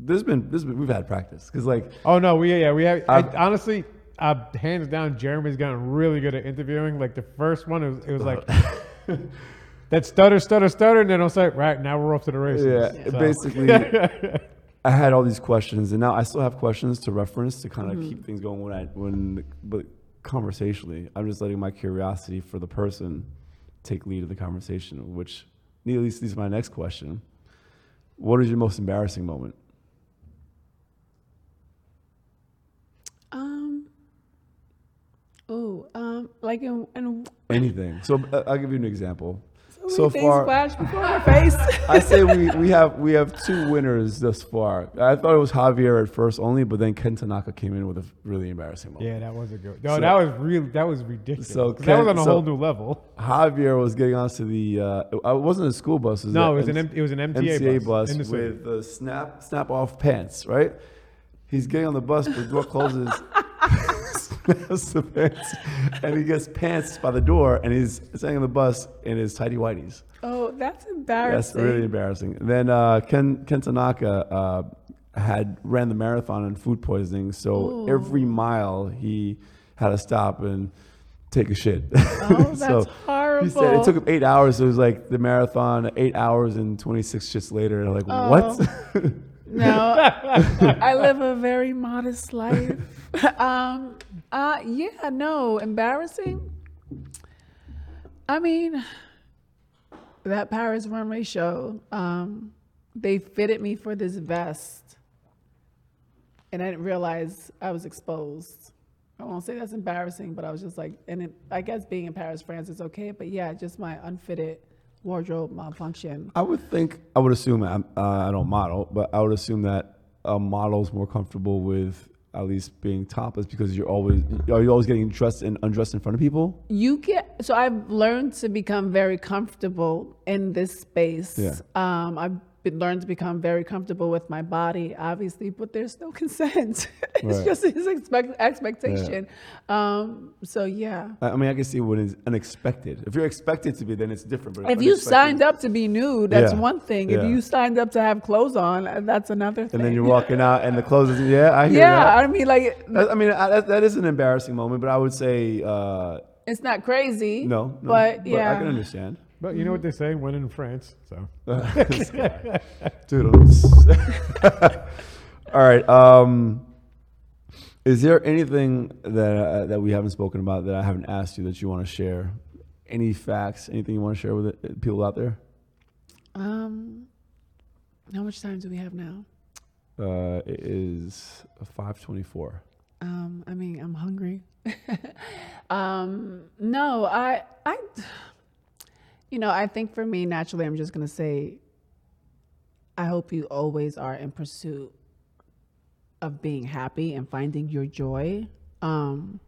There's been this been, we've had practice because like Oh no, we yeah we have. I, I've- honestly, uh, hands down, Jeremy's gotten really good at interviewing. Like the first one, it was, it was like that stutter, stutter, stutter, and then I was like, right now we're off to the races. Yeah, So- basically, I had all these questions, and now I still have questions to reference to kind of keep things going when I when but conversationally, I'm just letting my curiosity for the person take lead of the conversation, which leads leads to my next question. What is your most embarrassing moment? Um. Oh, um, like in, in Anything. So uh, I'll give you an example. So, So far- before my face. I say we, we have we have two winners thus far. I thought it was Javier at first only, but then Ken Tanaka came in with a really embarrassing moment. Yeah, that was a good. No, So- that was real. That was ridiculous. So 'Cause that was on a so- whole new level. Javier was getting onto the. Uh, it wasn't a school bus. Was No, it was an M- M- it was an MTA bus in the with the snap snap off pants. Right. He's getting on the bus. The door closes. snaps the pants, and he gets pants by the door, and he's sitting on the bus in his tidy whities. oh, that's embarrassing. That's really embarrassing. Then uh, Ken Ken Tanaka uh, had ran the marathon on food poisoning, so every mile he had to stop and take a shit. Oh, that's horrible. He said it took him eight hours. So it was like the marathon, eight hours and twenty six shits later. Like what? No, I live a very modest life. um, uh, yeah, no, embarrassing. I mean, that Paris runway show, um, they fitted me for this vest, and I didn't realize I was exposed. I won't say that's embarrassing, but I was just like, and it, I guess being in Paris, France is okay, but yeah, just my unfitted wardrobe malfunction. I would think I would assume uh, I don't model, but I would assume that a model is more comfortable with at least being topless because you're always are you always getting dressed and undressed in front of people? you get so i've learned to become very comfortable in this space Yeah. um i've learned to become very comfortable with my body obviously but there's no consent it's Right. just his expect, expectation um so yeah I mean, I can see when it's unexpected. If you're expected to be, then it's different. But if you signed up to be nude that's Yeah. one thing Yeah. if you signed up to have clothes on that's another thing and then you're walking out, and the clothes is yeah, I hear yeah that. i mean like That- I mean, I, that, that is an embarrassing moment, but I would say uh, it's not crazy no, no. but yeah I can understand. But you know what they say? When in France, so Doodles. All right. Um, is there anything that uh, that we haven't spoken about that I haven't asked you that you want to share? Any facts? Anything you want to share with it, people out there? um how much time do we have now Uh, it is five twenty-four. Um, I mean, I'm hungry. um, no, I, I, you know, I think for me, naturally, I'm just gonna say, I hope you always are in pursuit of being happy and finding your joy. Um,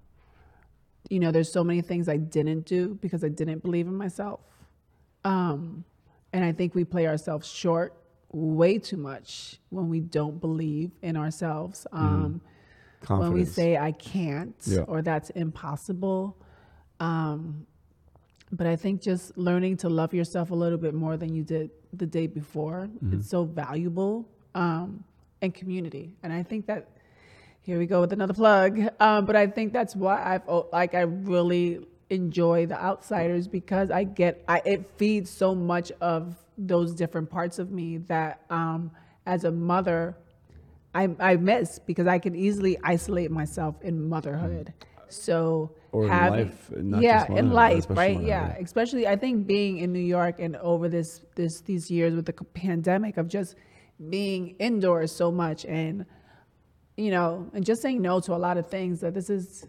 you know, there's so many things I didn't do because I didn't believe in myself. Um, and I think we play ourselves short way too much when we don't believe in ourselves. Um, when we say I can't Yeah. or that's impossible. Um, but I think just learning to love yourself a little bit more than you did the day before Mm-hmm. is so valuable. Um, and community, and I think that here we go with another plug. Um, but I think that's why I've like I really enjoy the outsiders because I get I it feeds so much of those different parts of me that um, as a mother I, I miss because I can easily isolate myself in motherhood. So Or in life, not yeah, just in life, right? Yeah, yeah. especially I think being in New York and over this this these years with the pandemic of just being indoors so much and you know and just saying no to a lot of things that this is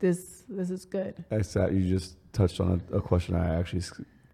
this this is good. I that. You just touched on a, a question I actually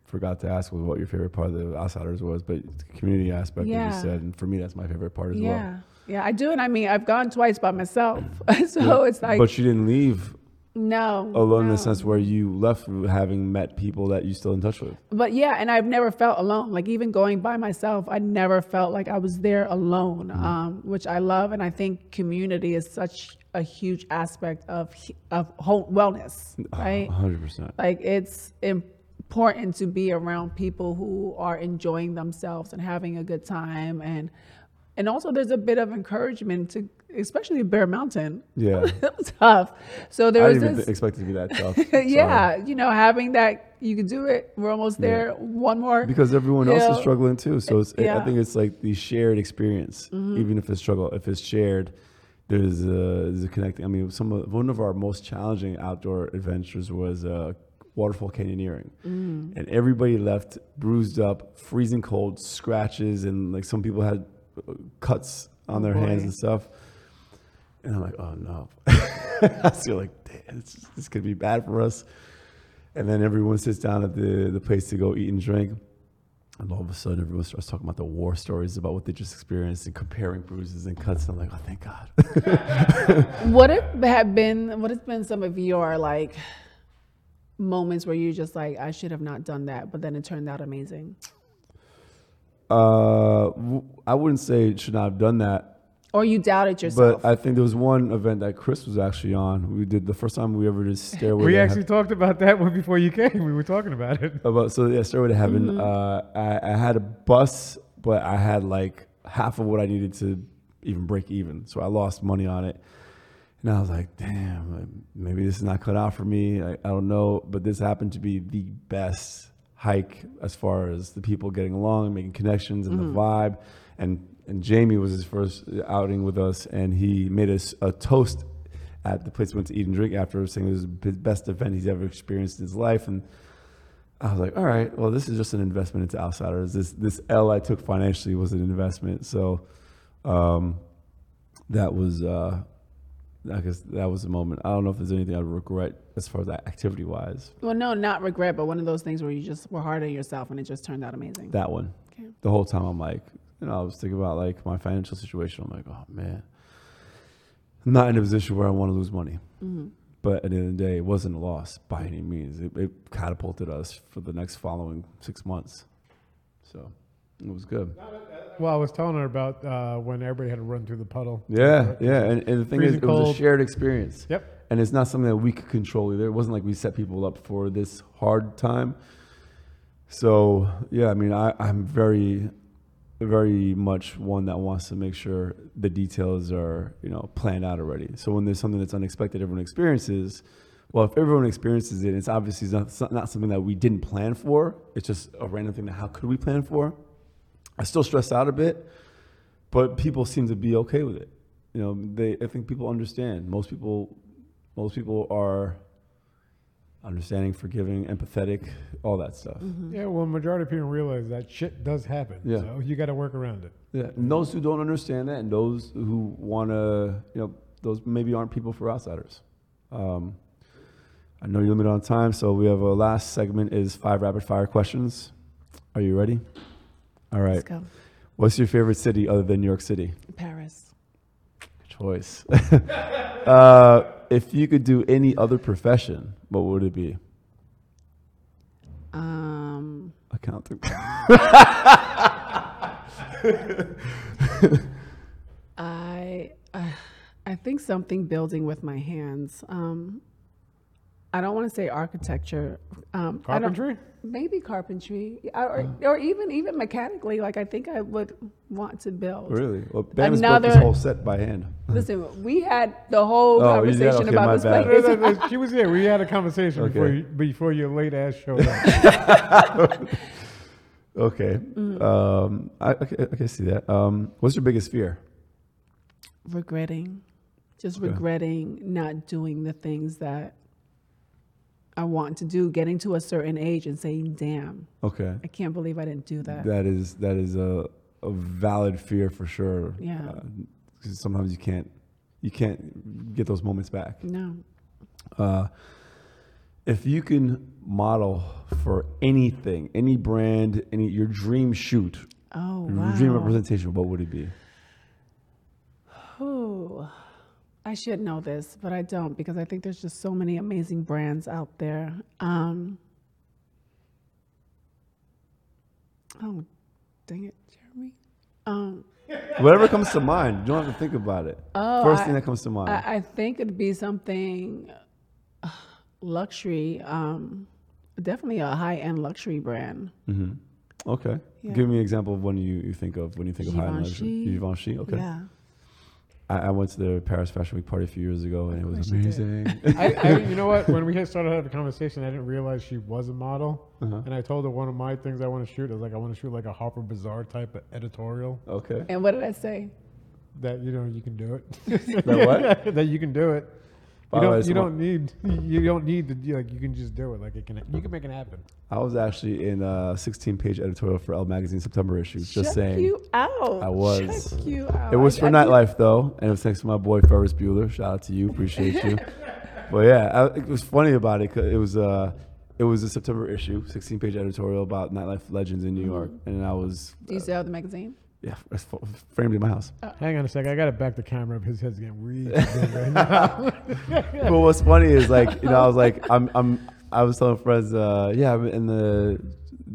forgot to ask was what your favorite part of the Outsiders was, but the community aspect, Yeah. you said, and for me, that's my favorite part as yeah, well. yeah, I do, and I mean I've gone twice by myself, so it's like but you didn't leave no alone in the sense where you left having met people that you still in touch with. But yeah, and I've never felt alone. Like even going by myself, I never felt like I was there alone, Mm-hmm. um, which I love. And I think community is such a huge aspect of of whole wellness, right? hundred percent. Like it's important to be around people who are enjoying themselves and having a good time, and and also there's a bit of encouragement to, especially Bear Mountain. Yeah, it was tough. So there I was didn't this expect it to be that tough. Yeah, you know, having that you can do it. We're almost there. One more. because everyone else is struggling too. So it's, I Yeah. Mm-hmm. think it's like the shared experience, even if it's struggle, if it's shared, there's a, there's a connecting. I mean, some of, one of our most challenging outdoor adventures was uh, waterfall canyoneering, Mm. and everybody left bruised up, freezing cold, scratches, and like some people had uh, cuts on Oh, their hands and stuff. And I'm like, oh no. I feel like, damn, this, this could be bad for us. and then everyone sits down at the the place to go eat and drink. And all of a sudden, everyone starts talking about the war stories about what they just experienced and comparing bruises and cuts. And I'm like, oh, thank God. What have been what has been some of your like moments where you're just like, I should have not done that, but then it turned out amazing? uh, I wouldn't say should not have done that. Or you doubted yourself. But I think there was one event that Chris was actually on. We did the first time we ever did Stairway. We to actually Heaven- talked about that one before you came. We were talking about it. about so yeah, Stairway to Heaven. Uh, I, I had a bus, but I had like half of what I needed to even break even. So I lost money on it, and I was like, damn, maybe this is not cut out for me. I, I don't know, but this happened to be the best hike as far as the people getting along and making connections and the vibe, and and Jamie was his first outing with us, and he made us a toast at the place we went to eat and drink after, saying it was the best event he's ever experienced in his life, and I was like, all right, well, this is just an investment into outsiders. This this L I took financially was an investment, so um, that was uh, I guess that was the moment. I don't know if there's anything I regret as far as that activity wise. well, no, not regret, but one of those things where you just were hard on yourself and it just turned out amazing. That one. Okay. The whole time I'm like, you know, I was thinking about like my financial situation. I'm like, oh man, I'm not in a position where I want to lose money. But at the end of the day, it wasn't a loss by any means. It, it catapulted us for the next following six months. So it was good. Well, I was telling her about uh, when everybody had to run through the puddle. Yeah, yeah, and, and the thing is, Freezing it was a shared experience. Yep. And it's not something that we could control either. It wasn't like we set people up for this hard time. So yeah, I mean, I, I'm very, very much one that wants to make sure the details are you know planned out already. So when there's something that's unexpected, everyone experiences. Well, if everyone experiences it, it's obviously not, not something that we didn't plan for. It's just a random thing that how could we plan for? I still stress out a bit, but people seem to be okay with it. You know, they I think people understand. Most people most people are understanding, forgiving, empathetic, all that stuff. Yeah, well, majority of people realize that shit does happen. Yeah. So you got to work around it. Yeah. And those who don't understand that and those who want to, you know, those maybe aren't people for outsiders. Um, I know you're limited on time, so we have a last segment is five rapid fire questions. Are you ready? All right. Let's go. What's your favorite city other than New York City? Paris. Good choice. uh, if you could do any other profession, what would it be? Um, Accountant. I, I I think something building with my hands. Um, I don't want to say architecture. Um, Carpentry? Maybe carpentry, or, or even even mechanically. Like I think I would want to build. really? Well, Bam's built this Another- whole set by hand. Listen, we had the whole Oh, you did? conversation Okay, about this bad. place. No, no, no, she was here. We had a conversation Okay. before, you, before your late ass showed up. Okay. Mm-hmm. Um, I, okay, I can see that. Um, what's your biggest fear? regretting, just Okay. regretting not doing the things that I want to do. Getting to a certain age and saying, "Damn, Okay. I can't believe I didn't do that." That is that is a, a valid fear for sure. Yeah. Uh, sometimes you can't you can't get those moments back. No. Uh, if you can model for anything, any brand, any your dream shoot, Oh your wow. dream representation, what would it be? Ooh, I should know this, but I don't because I think there's just so many amazing brands out there. Um, oh, dang it, Jeremy. Um, Whatever comes to mind. You don't have to think about it. Oh, First I- thing that comes to mind. I, I think it'd be something uh, luxury. Um, definitely a high-end luxury brand. Mm-hmm. Okay. Yeah. Give me an example of one you, you think of when you think of high end luxury. Givenchy. Okay. Yeah. I, I went to the Paris Fashion Week party a few years ago, and it was course did. amazing. I, I, you know what? When we had started having the conversation, I didn't realize she was a model. Uh-huh. And I told her one of my things I want to shoot is like I want to shoot like a Harper Bazaar type of editorial okay. And what did I say? that you know you can do it. That what? that you can do it. By You the way, don't, you so don't need you don't need to do like you can just do it like it can you can make it happen. I was actually in a 16 page editorial for Elle Magazine September issue. Just Check saying. you out. I was. Check you out. It was I- for I nightlife though, and it was thanks to my boy Ferris Bueller. Shout out to you, appreciate you. but yeah, I, it was funny about it. Cause it was uh, it was a September issue, 16 page editorial about nightlife legends in New York, and I was Do you still have the magazine? yeah it's f- framed in my house. Hang on a second. I got to back the camera up. His head's getting really big right now. but what's funny is like you know I was like I'm I'm I was telling friends uh yeah I'm in the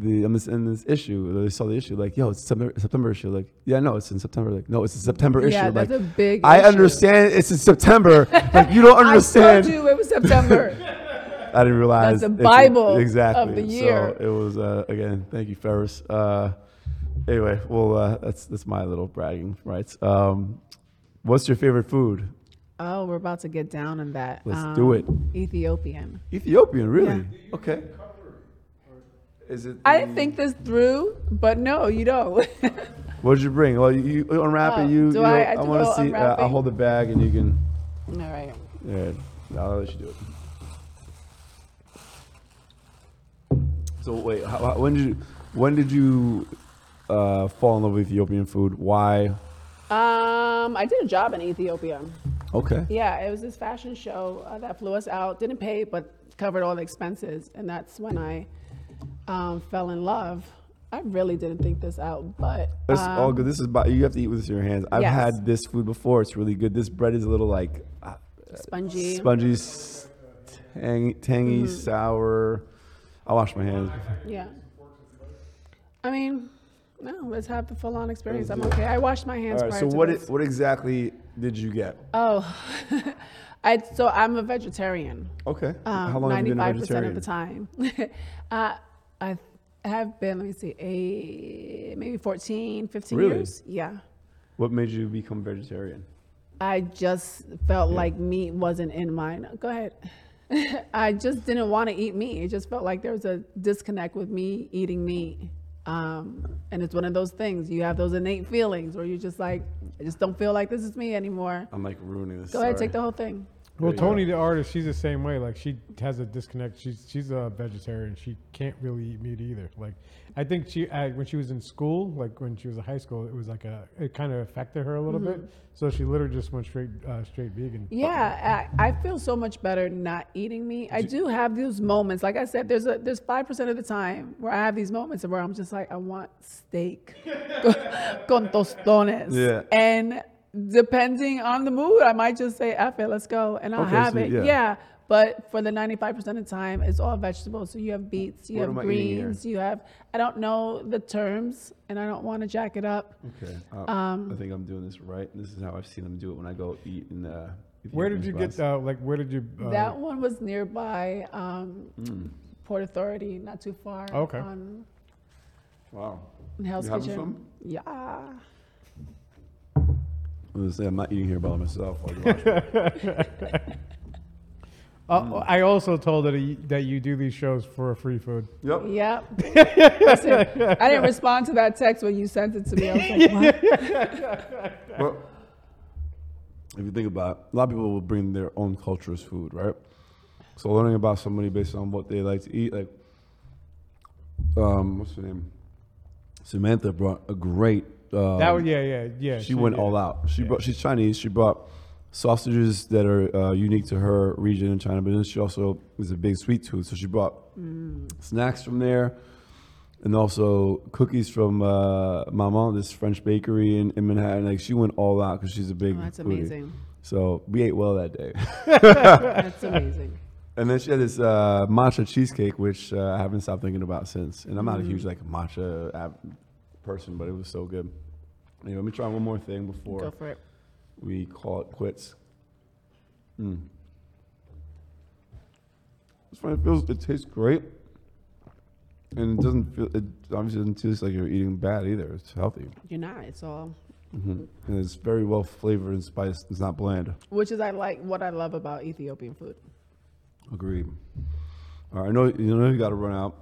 the I'm in this issue they saw the issue like yo it's September September issue like yeah no it's in September like no it's a September issue Yeah, like that's a big. I issue. understand it's in September like you don't understand. I told you it was September. I didn't realize that's the it's a- Bible of exactly the year. so it was uh again thank you Ferris uh anyway well uh that's that's my little bragging rights um what's your favorite food oh, we're about to get down on that. Um, Let's do it. Ethiopian. Ethiopian really okay is it I didn't think this through, but no, you don't. What did you bring? Well, you, you unwrap Oh, it. You, do you I- I do want a to see. Uh, I'll unwrapping? hold the bag, and you can. All right. Yeah, I'll let you do it. So wait, how, how- when did you, when did you uh, fall in love with Ethiopian food? Why? Um, I did a job in Ethiopia. Okay. Yeah, it was this fashion show uh, that flew us out. Didn't pay, but covered all the expenses, and that's when I um, fell in love. I really didn't think this out, but It's um, all good. This is about you have to eat with this in your hands. I've Yes. had this food before. It's really good. This bread is a little like uh, spongy. spongy, tangy, tangy Mm-hmm. sour. I'll wash my hands. Yeah. I mean, no, let's have the full-on experience. I'm Let's do it. okay. I washed my hands right. prior So what it, what exactly did you get? Oh, I so I'm a vegetarian. Okay. Um, How long have you been a 95% vegetarian? of the time. uh, I have been, let me see, a, maybe 14, 15 Really? years. Yeah. What made you become vegetarian? I just felt like meat wasn't in mine. Go ahead. I just didn't want to eat meat. It just felt like there was a disconnect with me eating meat. Um, and it's one of those things. You have those innate feelings where you're just like, I just don't feel like this is me anymore. I'm like ruining this. Go ahead, take the whole thing. Well, There you go. Tony, the artist, she's the same way. Like she has a disconnect. She's she's a vegetarian. She can't really eat meat either. Like I think she uh, when she was in school, like when she was in high school, it was like a it kind of affected her a little bit. So she literally just went straight uh, straight vegan. Yeah, I, I feel so much better not eating meat. I do have those moments. Like I said, there's a there's five percent of the time where I have these moments where I'm just like, I want steak con tostones. Yeah. And depending on the mood, I might just say, F it, let's go, and I'll Okay, have so it. yeah. Yeah. But for the 95% of the time, it's all vegetables. So you have beets, you What have am I eating here? greens, you have. I don't know the terms, and I don't want to jack it up. Okay. Uh, Um, I think I'm doing this right. This is how I've seen them do it when I go eat in. Uh, Where did you get spots. uh, like where did you? Uh, That one was nearby um, Mm. Port Authority, not too far. Okay. On Wow. in Hell's You have Kitchen. some? Yeah. I was gonna say I'm not eating here by myself. while you watch it. uh, I also told her that you, that you do these shows for free food. yep. Yep. Listen, I didn't respond to that text when you sent it to me. I was like, what? Well, if you think about it, a lot of people will bring their own culture's food, right? So learning about somebody based on what they like to eat, like, um, what's her name? Samantha brought a great. Um, that was yeah yeah yeah. she, went yeah. all out. She brought. She's Chinese. She brought sausages that are uh, unique to her region in China, but then she also is a big sweet tooth. So she brought snacks from there, and also cookies from uh, Maman, this French bakery in, in Manhattan. Like she went all out because she's a big. Oh, that's foodie. amazing. So we ate well that day. That's amazing. And then she had this uh, matcha cheesecake, which uh, I haven't stopped thinking about since. And I'm not a huge like matcha ab- person, but it was so good. Anyway, let me try one more thing before Go for it. we call it quits. Mm. It's fine. It feels. It tastes great, and it doesn't feel. It obviously doesn't taste like you're eating bad either. It's healthy, You're not. It's all, hmm and it's very well flavored and spiced. It's not bland. which is I like what I love about Ethiopian food. Agreed. All right, I know you know you got to run out,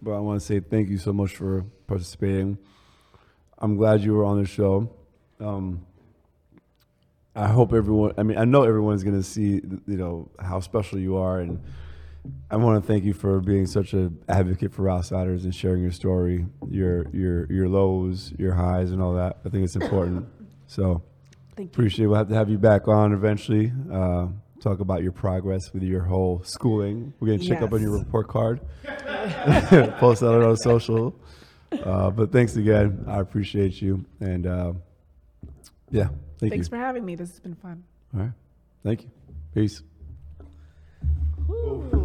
but I want to say thank you so much for participating. I'm glad you were on the show. Um, I hope everyone. I mean, I know everyone's going to see you know how special you are, and I want to thank you for being such an advocate for outsiders and sharing your story, your your your lows, your highs, and all that. I think it's important. so Thank you. appreciate. We'll have to have you back on eventually. Uh, talk about your progress with your whole schooling. We're gonna check up on your report card. Post that on social. Uh, but thanks again. I appreciate you. And uh, yeah, thank Thanks you. for having me. This has been fun. All right. Thank you. Peace. Whew.